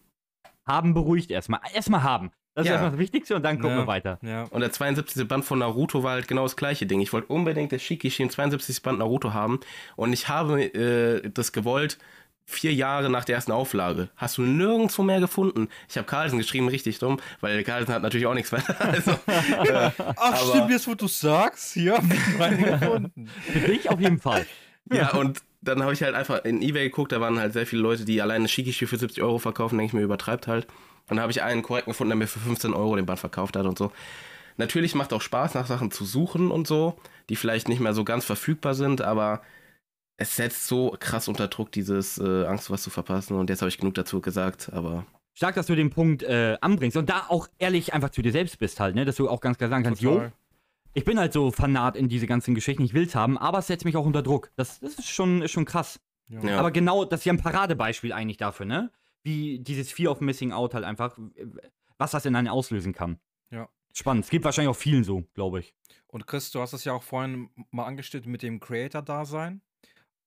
Haben beruhigt erstmal. Erstmal haben. Das ist Ja. erstmal das Wichtigste und dann gucken Ja. wir weiter. Ja. Und der 72. Band von Naruto war halt genau das gleiche Ding. Ich wollte unbedingt das Shikishi im 72. Band Naruto haben. Und ich habe äh, das gewollt vier Jahre nach der ersten Auflage. Hast du nirgendwo mehr gefunden. Ich habe Carlsen geschrieben, richtig dumm, weil Carlsen hat natürlich auch nichts mehr. (laughs) Also, äh, (laughs) Ach, Aber- stimmt, jetzt wo du sagst, meine gefunden. (laughs) Für dich auf jeden Fall. ja, und dann habe ich halt einfach in Ebay geguckt, da waren halt sehr viele Leute, die alleine Shikishi für 70 Euro verkaufen, denke ich mir, übertreibt halt. Und da habe ich einen korrekten gefunden, der mir für 15 Euro den Band verkauft hat und so. Natürlich macht auch Spaß, nach Sachen zu suchen und so, die vielleicht nicht mehr so ganz verfügbar sind, aber es setzt so krass unter Druck, dieses äh, Angst, was zu verpassen. Und jetzt habe ich genug dazu gesagt, aber Stark, dass du den Punkt äh, anbringst und da auch ehrlich einfach zu dir selbst bist halt, ne? Dass du auch ganz klar sagen kannst, jo, Total. ich bin halt so Fanat in diese ganzen Geschichten, ich will's haben, aber es setzt mich auch unter Druck. Das, das ist, schon, ist schon krass. ja. Aber genau, das ist ja ein Paradebeispiel eigentlich dafür, ne? Wie dieses Fear of Missing Out halt einfach, was das in einen auslösen kann. Ja. Spannend. Es gibt wahrscheinlich auch vielen so, glaube ich. Und Chris, du hast es ja auch vorhin mal angestellt mit dem Creator-Dasein.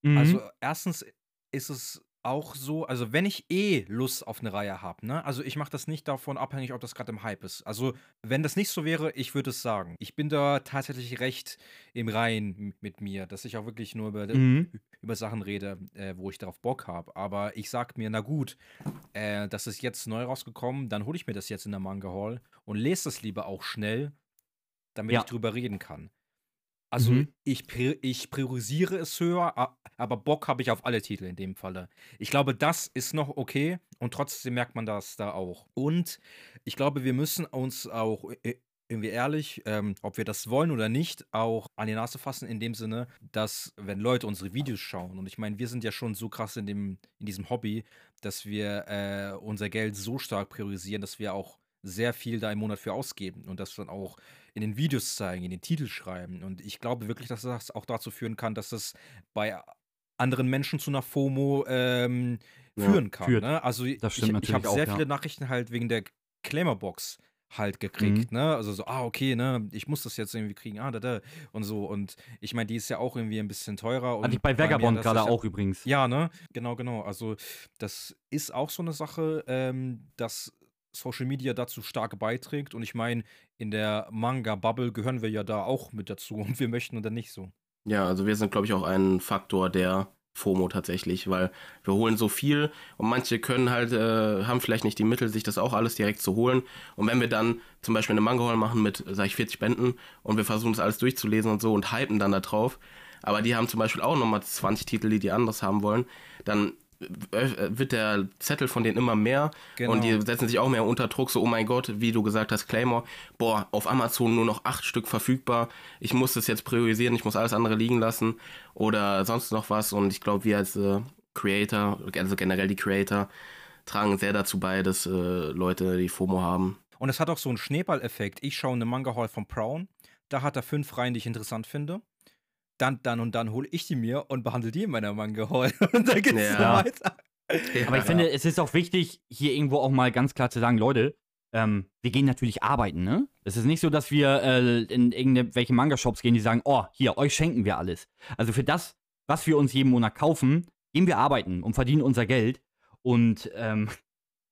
Mhm. Also erstens ist es auch so, also wenn ich eh Lust auf eine Reihe habe, ne? Also ich mache das nicht davon abhängig, ob das gerade im Hype ist. Also wenn das nicht so wäre, ich würde es sagen. Ich bin da tatsächlich recht im Reinen mit mir, dass ich auch wirklich nur über, Mhm. über Sachen rede, äh, wo ich darauf Bock habe. Aber ich sag mir, na gut, äh, das ist jetzt neu rausgekommen, dann hole ich mir das jetzt in der Manga Hall und lese das lieber auch schnell, damit Ja. ich drüber reden kann. Also Mhm. ich, ich priorisiere es höher, aber Bock habe ich auf alle Titel in dem Falle. Ich glaube, das ist noch okay und trotzdem merkt man das da auch. Und ich glaube, wir müssen uns auch irgendwie ehrlich, ähm, ob wir das wollen oder nicht, auch an die Nase fassen in dem Sinne, dass wenn Leute unsere Videos schauen, und ich meine, wir sind ja schon so krass in, dem, in diesem Hobby, dass wir äh, unser Geld so stark priorisieren, dass wir auch sehr viel da im Monat für ausgeben und das dann auch in den Videos zeigen, in den Titel schreiben. Und ich glaube wirklich, dass das auch dazu führen kann, dass das bei anderen Menschen zu einer FOMO ähm, Ja, führen kann. führt. Ne? Also ich, ich habe auch, sehr ja. viele Nachrichten halt wegen der Claimer-Box halt gekriegt, ne? Also so, ah, okay, ne, ich muss das jetzt irgendwie kriegen, ah, da, da und so. Und ich meine, die ist ja auch irgendwie ein bisschen teurer. Hatte und ich bei Vagabond gerade ja- auch übrigens. ja, ne? Genau, genau. Also, das ist auch so eine Sache, ähm, dass Social Media dazu stark beiträgt. Und ich meine, in der Manga-Bubble gehören wir ja da auch mit dazu (laughs) und wir möchten oder nicht so. Ja, also wir sind, glaube ich, auch ein Faktor der FOMO tatsächlich, weil wir holen so viel und manche können halt, äh, haben vielleicht nicht die Mittel, sich das auch alles direkt zu holen. Und wenn wir dann zum Beispiel eine Manga-Hall machen mit, sag ich, 40 Bänden und wir versuchen das alles durchzulesen und so und hypen dann da drauf, aber die haben zum Beispiel auch nochmal 20 Titel, die die anders haben wollen, dann wird der Zettel von denen immer mehr Genau. und die setzen sich auch mehr unter Druck, so, oh mein Gott, wie du gesagt hast, Claymore, boah, auf Amazon nur noch acht Stück verfügbar, ich muss das jetzt priorisieren, ich muss alles andere liegen lassen oder sonst noch was und ich glaube, wir als äh, Creator, also generell die Creator, tragen sehr dazu bei, dass äh, Leute die FOMO haben. Und es hat auch so einen Schneeballeffekt. Ich schaue eine Manga-Hall von Brown, da hat er fünf Reihen, die ich interessant finde. Dann, dann und dann hole ich die mir und behandle die in meiner Manga-Hall. (laughs) Und dann geht's Ja. weiter. Aber ich finde, es ist auch wichtig, hier irgendwo auch mal ganz klar zu sagen, Leute, ähm, wir gehen natürlich arbeiten, ne? Es ist nicht so, dass wir äh, in irgendwelche Manga-Shops gehen, die sagen, oh, hier, euch schenken wir alles. Also für das, was wir uns jeden Monat kaufen, gehen wir arbeiten und verdienen unser Geld und ähm,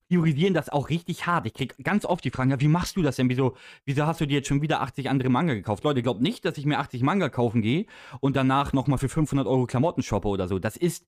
priorisieren das auch richtig hart. Ich krieg ganz oft die Fragen, ja, wie machst du das denn? Wieso, wieso hast du dir jetzt schon wieder 80 andere Manga gekauft? Leute, glaubt nicht, dass ich mir 80 Manga kaufen gehe und danach nochmal für 500 Euro Klamotten shoppe oder so. Das ist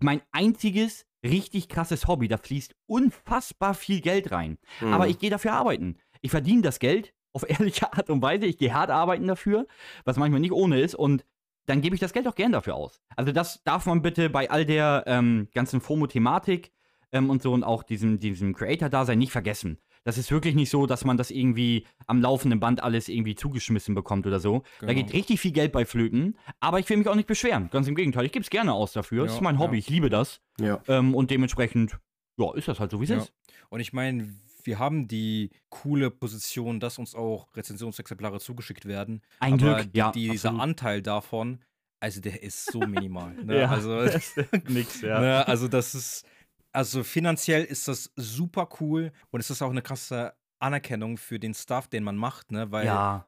mein einziges richtig krasses Hobby. Da fließt unfassbar viel Geld rein. Mhm. Aber ich gehe dafür arbeiten. Ich verdiene das Geld auf (laughs) ehrliche Art und Weise. Ich gehe hart arbeiten dafür, was manchmal nicht ohne ist. Und dann gebe ich das Geld auch gern dafür aus. Also das darf man bitte bei all der ähm, ganzen FOMO-Thematik ähm, und so und auch diesem, diesem Creator-Dasein nicht vergessen. Das ist wirklich nicht so, dass man das irgendwie am laufenden Band alles irgendwie zugeschmissen bekommt oder so. Da Genau. geht richtig viel Geld bei Flöten. Aber ich will mich auch nicht beschweren. Ganz im Gegenteil, ich gebe es gerne aus dafür. das Ja, ist mein Hobby, ja. ich liebe das. ja. Ähm, und dementsprechend, ja, ist das halt so, wie es Ja. ist. Und ich meine, wir haben die coole Position, dass uns auch Rezensionsexemplare zugeschickt werden. Ein aber Glück, ja. die, dieser absolut. Anteil davon, also der ist so minimal. (laughs) Ne? Ja. Also, (laughs) Nix, (laughs) ne? also das ist, also finanziell ist das super cool und es ist auch eine krasse Anerkennung für den Stuff, den man macht, ne? Weil Ja,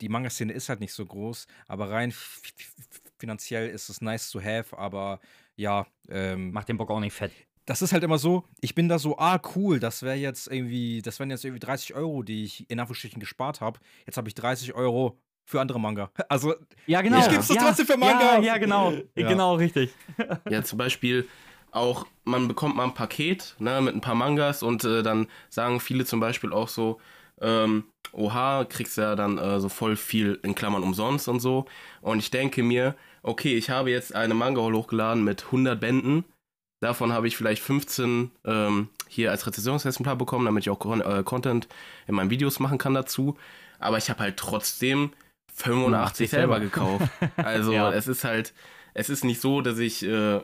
die Manga-Szene ist halt nicht so groß, aber rein finanziell ist es nice to have, aber ja, ähm, macht den Bock auch nicht fett. das ist halt immer so, ich bin da so, ah, cool, das wäre jetzt irgendwie, das wären jetzt irgendwie 30 Euro, die ich in Anführungsstrichen gespart habe. Jetzt habe ich 30 Euro für andere Manga. (laughs) Also, Ja, genau. Ich geb's doch ja, trotzdem für Manga. Ja, ja genau. Ja. Genau, richtig. Ja, zum Beispiel auch, man bekommt mal ein Paket ne, mit ein paar Mangas und äh, dann sagen viele zum Beispiel auch so, ähm, oha, kriegst ja dann äh, so voll viel in Klammern umsonst und so. Und ich denke mir, okay, ich habe jetzt eine Manga hochgeladen mit 100 Bänden. Davon habe ich vielleicht 15 ähm, hier als Rezensionsexemplar bekommen, damit ich auch Con äh, Content in meinen Videos machen kann dazu. Aber ich habe halt trotzdem 85 selber selber. gekauft. (laughs) Also Ja. es ist halt, es ist nicht so, dass ich äh,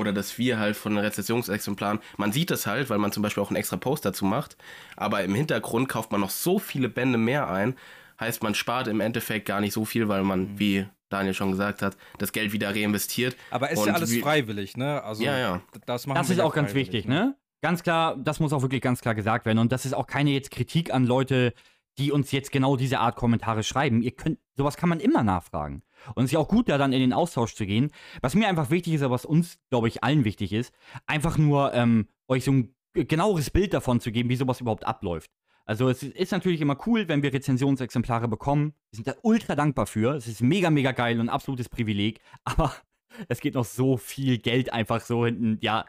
oder dass wir halt von den Rezessionsexemplaren, man sieht das halt, weil man zum Beispiel auch einen extra Post dazu macht, aber im Hintergrund kauft man noch so viele Bände mehr ein, heißt man spart im Endeffekt gar nicht so viel, weil Mhm. man, wie Daniel schon gesagt hat, das Geld wieder reinvestiert. aber ist Und ja alles freiwillig, ne? Also, Ja, ja. das machen Das ist auch ganz wichtig, ne? Ganz klar, das muss auch wirklich ganz klar gesagt werden. Und das ist auch keine jetzt Kritik an Leute, die uns jetzt genau diese Art Kommentare schreiben. Ihr könnt, sowas kann man immer nachfragen. Und es ist ja auch gut, da dann in den Austausch zu gehen. Was mir einfach wichtig ist, aber was uns, glaube ich, allen wichtig ist, einfach nur ähm, euch so ein genaueres Bild davon zu geben, wie sowas überhaupt abläuft. Also es ist natürlich immer cool, wenn wir Rezensionsexemplare bekommen. Wir sind da ultra dankbar für. Es ist mega, mega geil und ein absolutes Privileg. Aber es geht noch so viel Geld einfach so hinten, ja,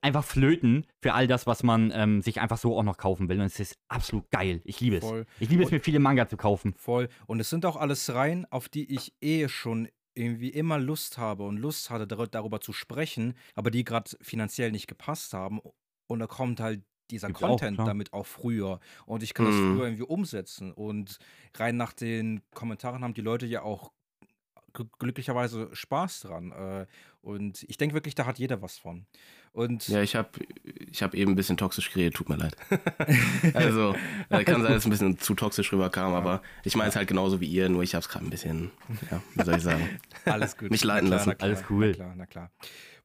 einfach flöten für all das, was man ähm, sich einfach so auch noch kaufen will. Und es ist absolut geil. Ich liebe es. Voll. Ich liebe es, mir viele Manga zu kaufen. Voll. Und es sind auch alles Reihen, auf die ich eh schon irgendwie immer Lust habe und Lust hatte, dar darüber zu sprechen, aber die gerade finanziell nicht gepasst haben. Und da kommt halt dieser Gibt's auch, Content klar. damit auch früher. Und ich kann das Mhm. früher irgendwie umsetzen. Und rein nach den Kommentaren haben die Leute ja auch glücklicherweise Spaß dran. Äh, Und ich denke wirklich, da hat jeder was von. Und Ja, ich habe ich hab eben ein bisschen toxisch geredet, tut mir leid. (laughs) also, äh, kann sein, dass es ein bisschen zu toxisch rüberkam, aber ich meine es halt genauso wie ihr, nur ich habe es gerade ein bisschen, ja, wie soll ich sagen. (laughs) Alles gut. Mich leiten Na lassen. klar, Alles cool. Na klar, na klar.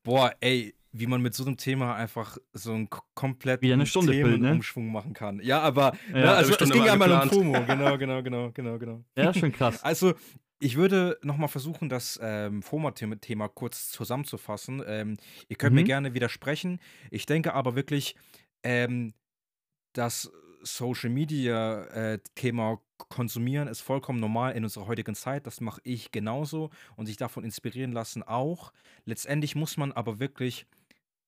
Boah, ey, wie man mit so einem Thema einfach so einen kompletten Wieder eine Stunde ne? Themenumschwung machen kann. Ja, aber Ja, ne, also es ging war ja mal um. FOMO. Genau, genau, genau, genau, genau. Ja, schon krass. (laughs) Also, ich würde nochmal versuchen, das ähm, FOMO-Thema kurz zusammenzufassen. Ähm, ihr könnt mir Mhm. gerne widersprechen. Ich denke aber wirklich, ähm, das Social Media äh, Thema konsumieren ist vollkommen normal in unserer heutigen Zeit. Das mache ich genauso und sich davon inspirieren lassen auch. Letztendlich muss man aber wirklich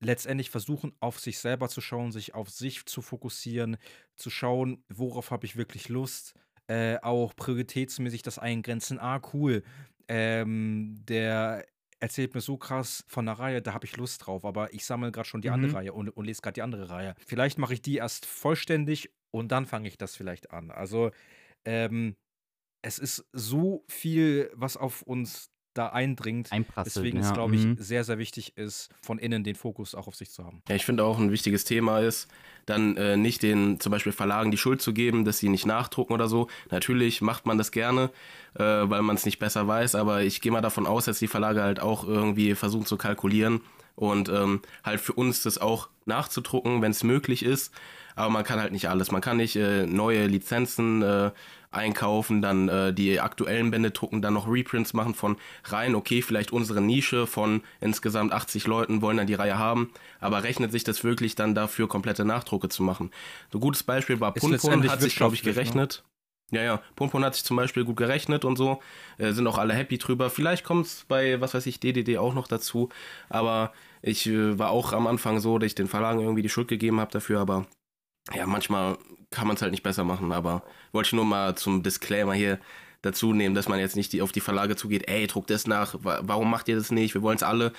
letztendlich versuchen, auf sich selber zu schauen, sich auf sich zu fokussieren, zu schauen, worauf habe ich wirklich Lust, äh, auch prioritätsmäßig das eingrenzen. Ah, cool. Ähm, der erzählt mir so krass von einer Reihe, da habe ich Lust drauf, aber ich sammle gerade schon die andere Mhm. Reihe und, und lese gerade die andere Reihe. Vielleicht mache ich die erst vollständig und dann fange ich das vielleicht an. Also, ähm, es ist so viel, was auf uns da eindringt. Einprasselt. Deswegen ja. ist, glaube ich, mhm. sehr, sehr wichtig ist, von innen den Fokus auch auf sich zu haben. Ja, ich finde auch ein wichtiges Thema ist, dann äh, nicht den zum Beispiel Verlagen die Schuld zu geben, dass sie nicht nachdrucken oder so. Natürlich macht man das gerne, äh, weil man es nicht besser weiß, aber ich gehe mal davon aus, dass die Verlage halt auch irgendwie versuchen zu kalkulieren und ähm, halt für uns das auch nachzudrucken, wenn es möglich ist. Aber man kann halt nicht alles. Man kann nicht äh, neue Lizenzen äh, einkaufen, dann äh, die aktuellen Bände drucken, dann noch Reprints machen von Reihen, okay, vielleicht unsere Nische von insgesamt 80 Leuten wollen dann die Reihe haben, aber rechnet sich das wirklich dann dafür, komplette Nachdrucke zu machen? So ein gutes Beispiel war Punpun, hat sich, glaube ich, wirtschaftlich, ne? Ja, ja, Punpun hat sich zum Beispiel gut gerechnet und so, äh, sind auch alle happy drüber. Vielleicht kommt es bei, was weiß ich, DDD auch noch dazu, aber ich äh, war auch am Anfang so, dass ich den Verlagen irgendwie die Schuld gegeben habe dafür, aber ja, manchmal kann man es halt nicht besser machen, aber wollte ich nur mal zum Disclaimer hier dazu nehmen, dass man jetzt nicht die, auf die Verlage zugeht, ey, druck das nach, wa warum macht ihr das nicht? Wir wollen es alle.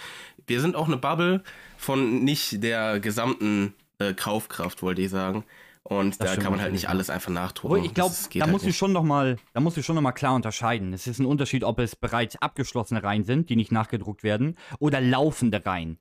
Wir sind auch eine Bubble von nicht der gesamten äh, Kaufkraft, wollte ich sagen. Und Das da stimmt kann man halt nicht alles einfach nachdrucken. Ich glaube, da halt musst du schon noch mal, da musst du schon noch mal klar unterscheiden. Es ist ein Unterschied, ob es bereits abgeschlossene Reihen sind, die nicht nachgedruckt werden, oder laufende Reihen,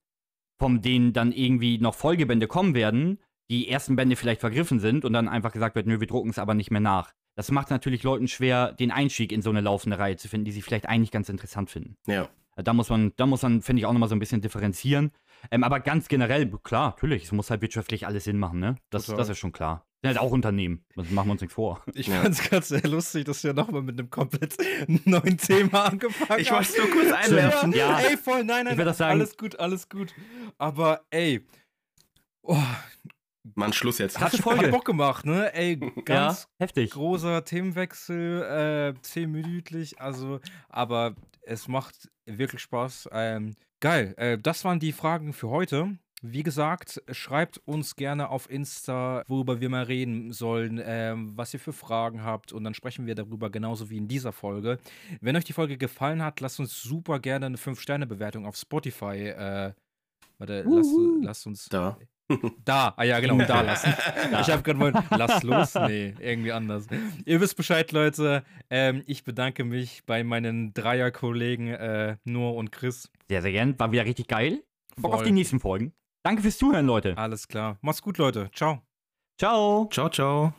von denen dann irgendwie noch Folgebände kommen werden, die ersten Bände vielleicht vergriffen sind und dann einfach gesagt wird, nö, wir drucken es aber nicht mehr nach. Das macht natürlich Leuten schwer, den Einstieg in so eine laufende Reihe zu finden, die sie vielleicht eigentlich ganz interessant finden. Ja. Da muss man, da muss man, finde ich, auch noch mal so ein bisschen differenzieren. Ähm, aber ganz generell, klar, natürlich, es muss halt wirtschaftlich alles Sinn machen, ne? Das, Total. das ist schon klar. Sind halt auch Unternehmen. Das machen wir uns nicht vor. (laughs) Ich Ja. fand es gerade sehr lustig, dass wir nochmal mit einem komplett (laughs) neuen Thema (laughs) angefangen Ich haben. wollte es nur kurz einwerfen. Ja. Ey, voll, nein, nein, Ich das sagen- alles gut, alles gut. Aber ey, Oh, Mann, Schluss jetzt. Hat Folge. Bock gemacht, ne? Ey, ganz ja, heftig. großer Themenwechsel, äh, zehnminütlich, also, aber es macht wirklich Spaß. Ähm, geil, äh, das waren die Fragen für heute. Wie gesagt, schreibt uns gerne auf Insta, worüber wir mal reden sollen, ähm, was ihr für Fragen habt und dann sprechen wir darüber genauso wie in dieser Folge. Wenn euch die Folge gefallen hat, lasst uns super gerne eine 5-Sterne-Bewertung auf Spotify. Äh, warte, lasst, lasst uns. Da. Da, ah ja, genau, da lassen. (laughs) Ich habe gerade wollen, lass los. Nee, irgendwie anders. Ihr wisst Bescheid, Leute. Ähm, ich bedanke mich bei meinen Dreierkollegen äh, Noah und Chris. Sehr, sehr gern. War wieder richtig geil. Bock auf die nächsten Folgen. Danke fürs Zuhören, Leute. Alles klar. Macht's gut, Leute. Ciao. Ciao. Ciao, ciao.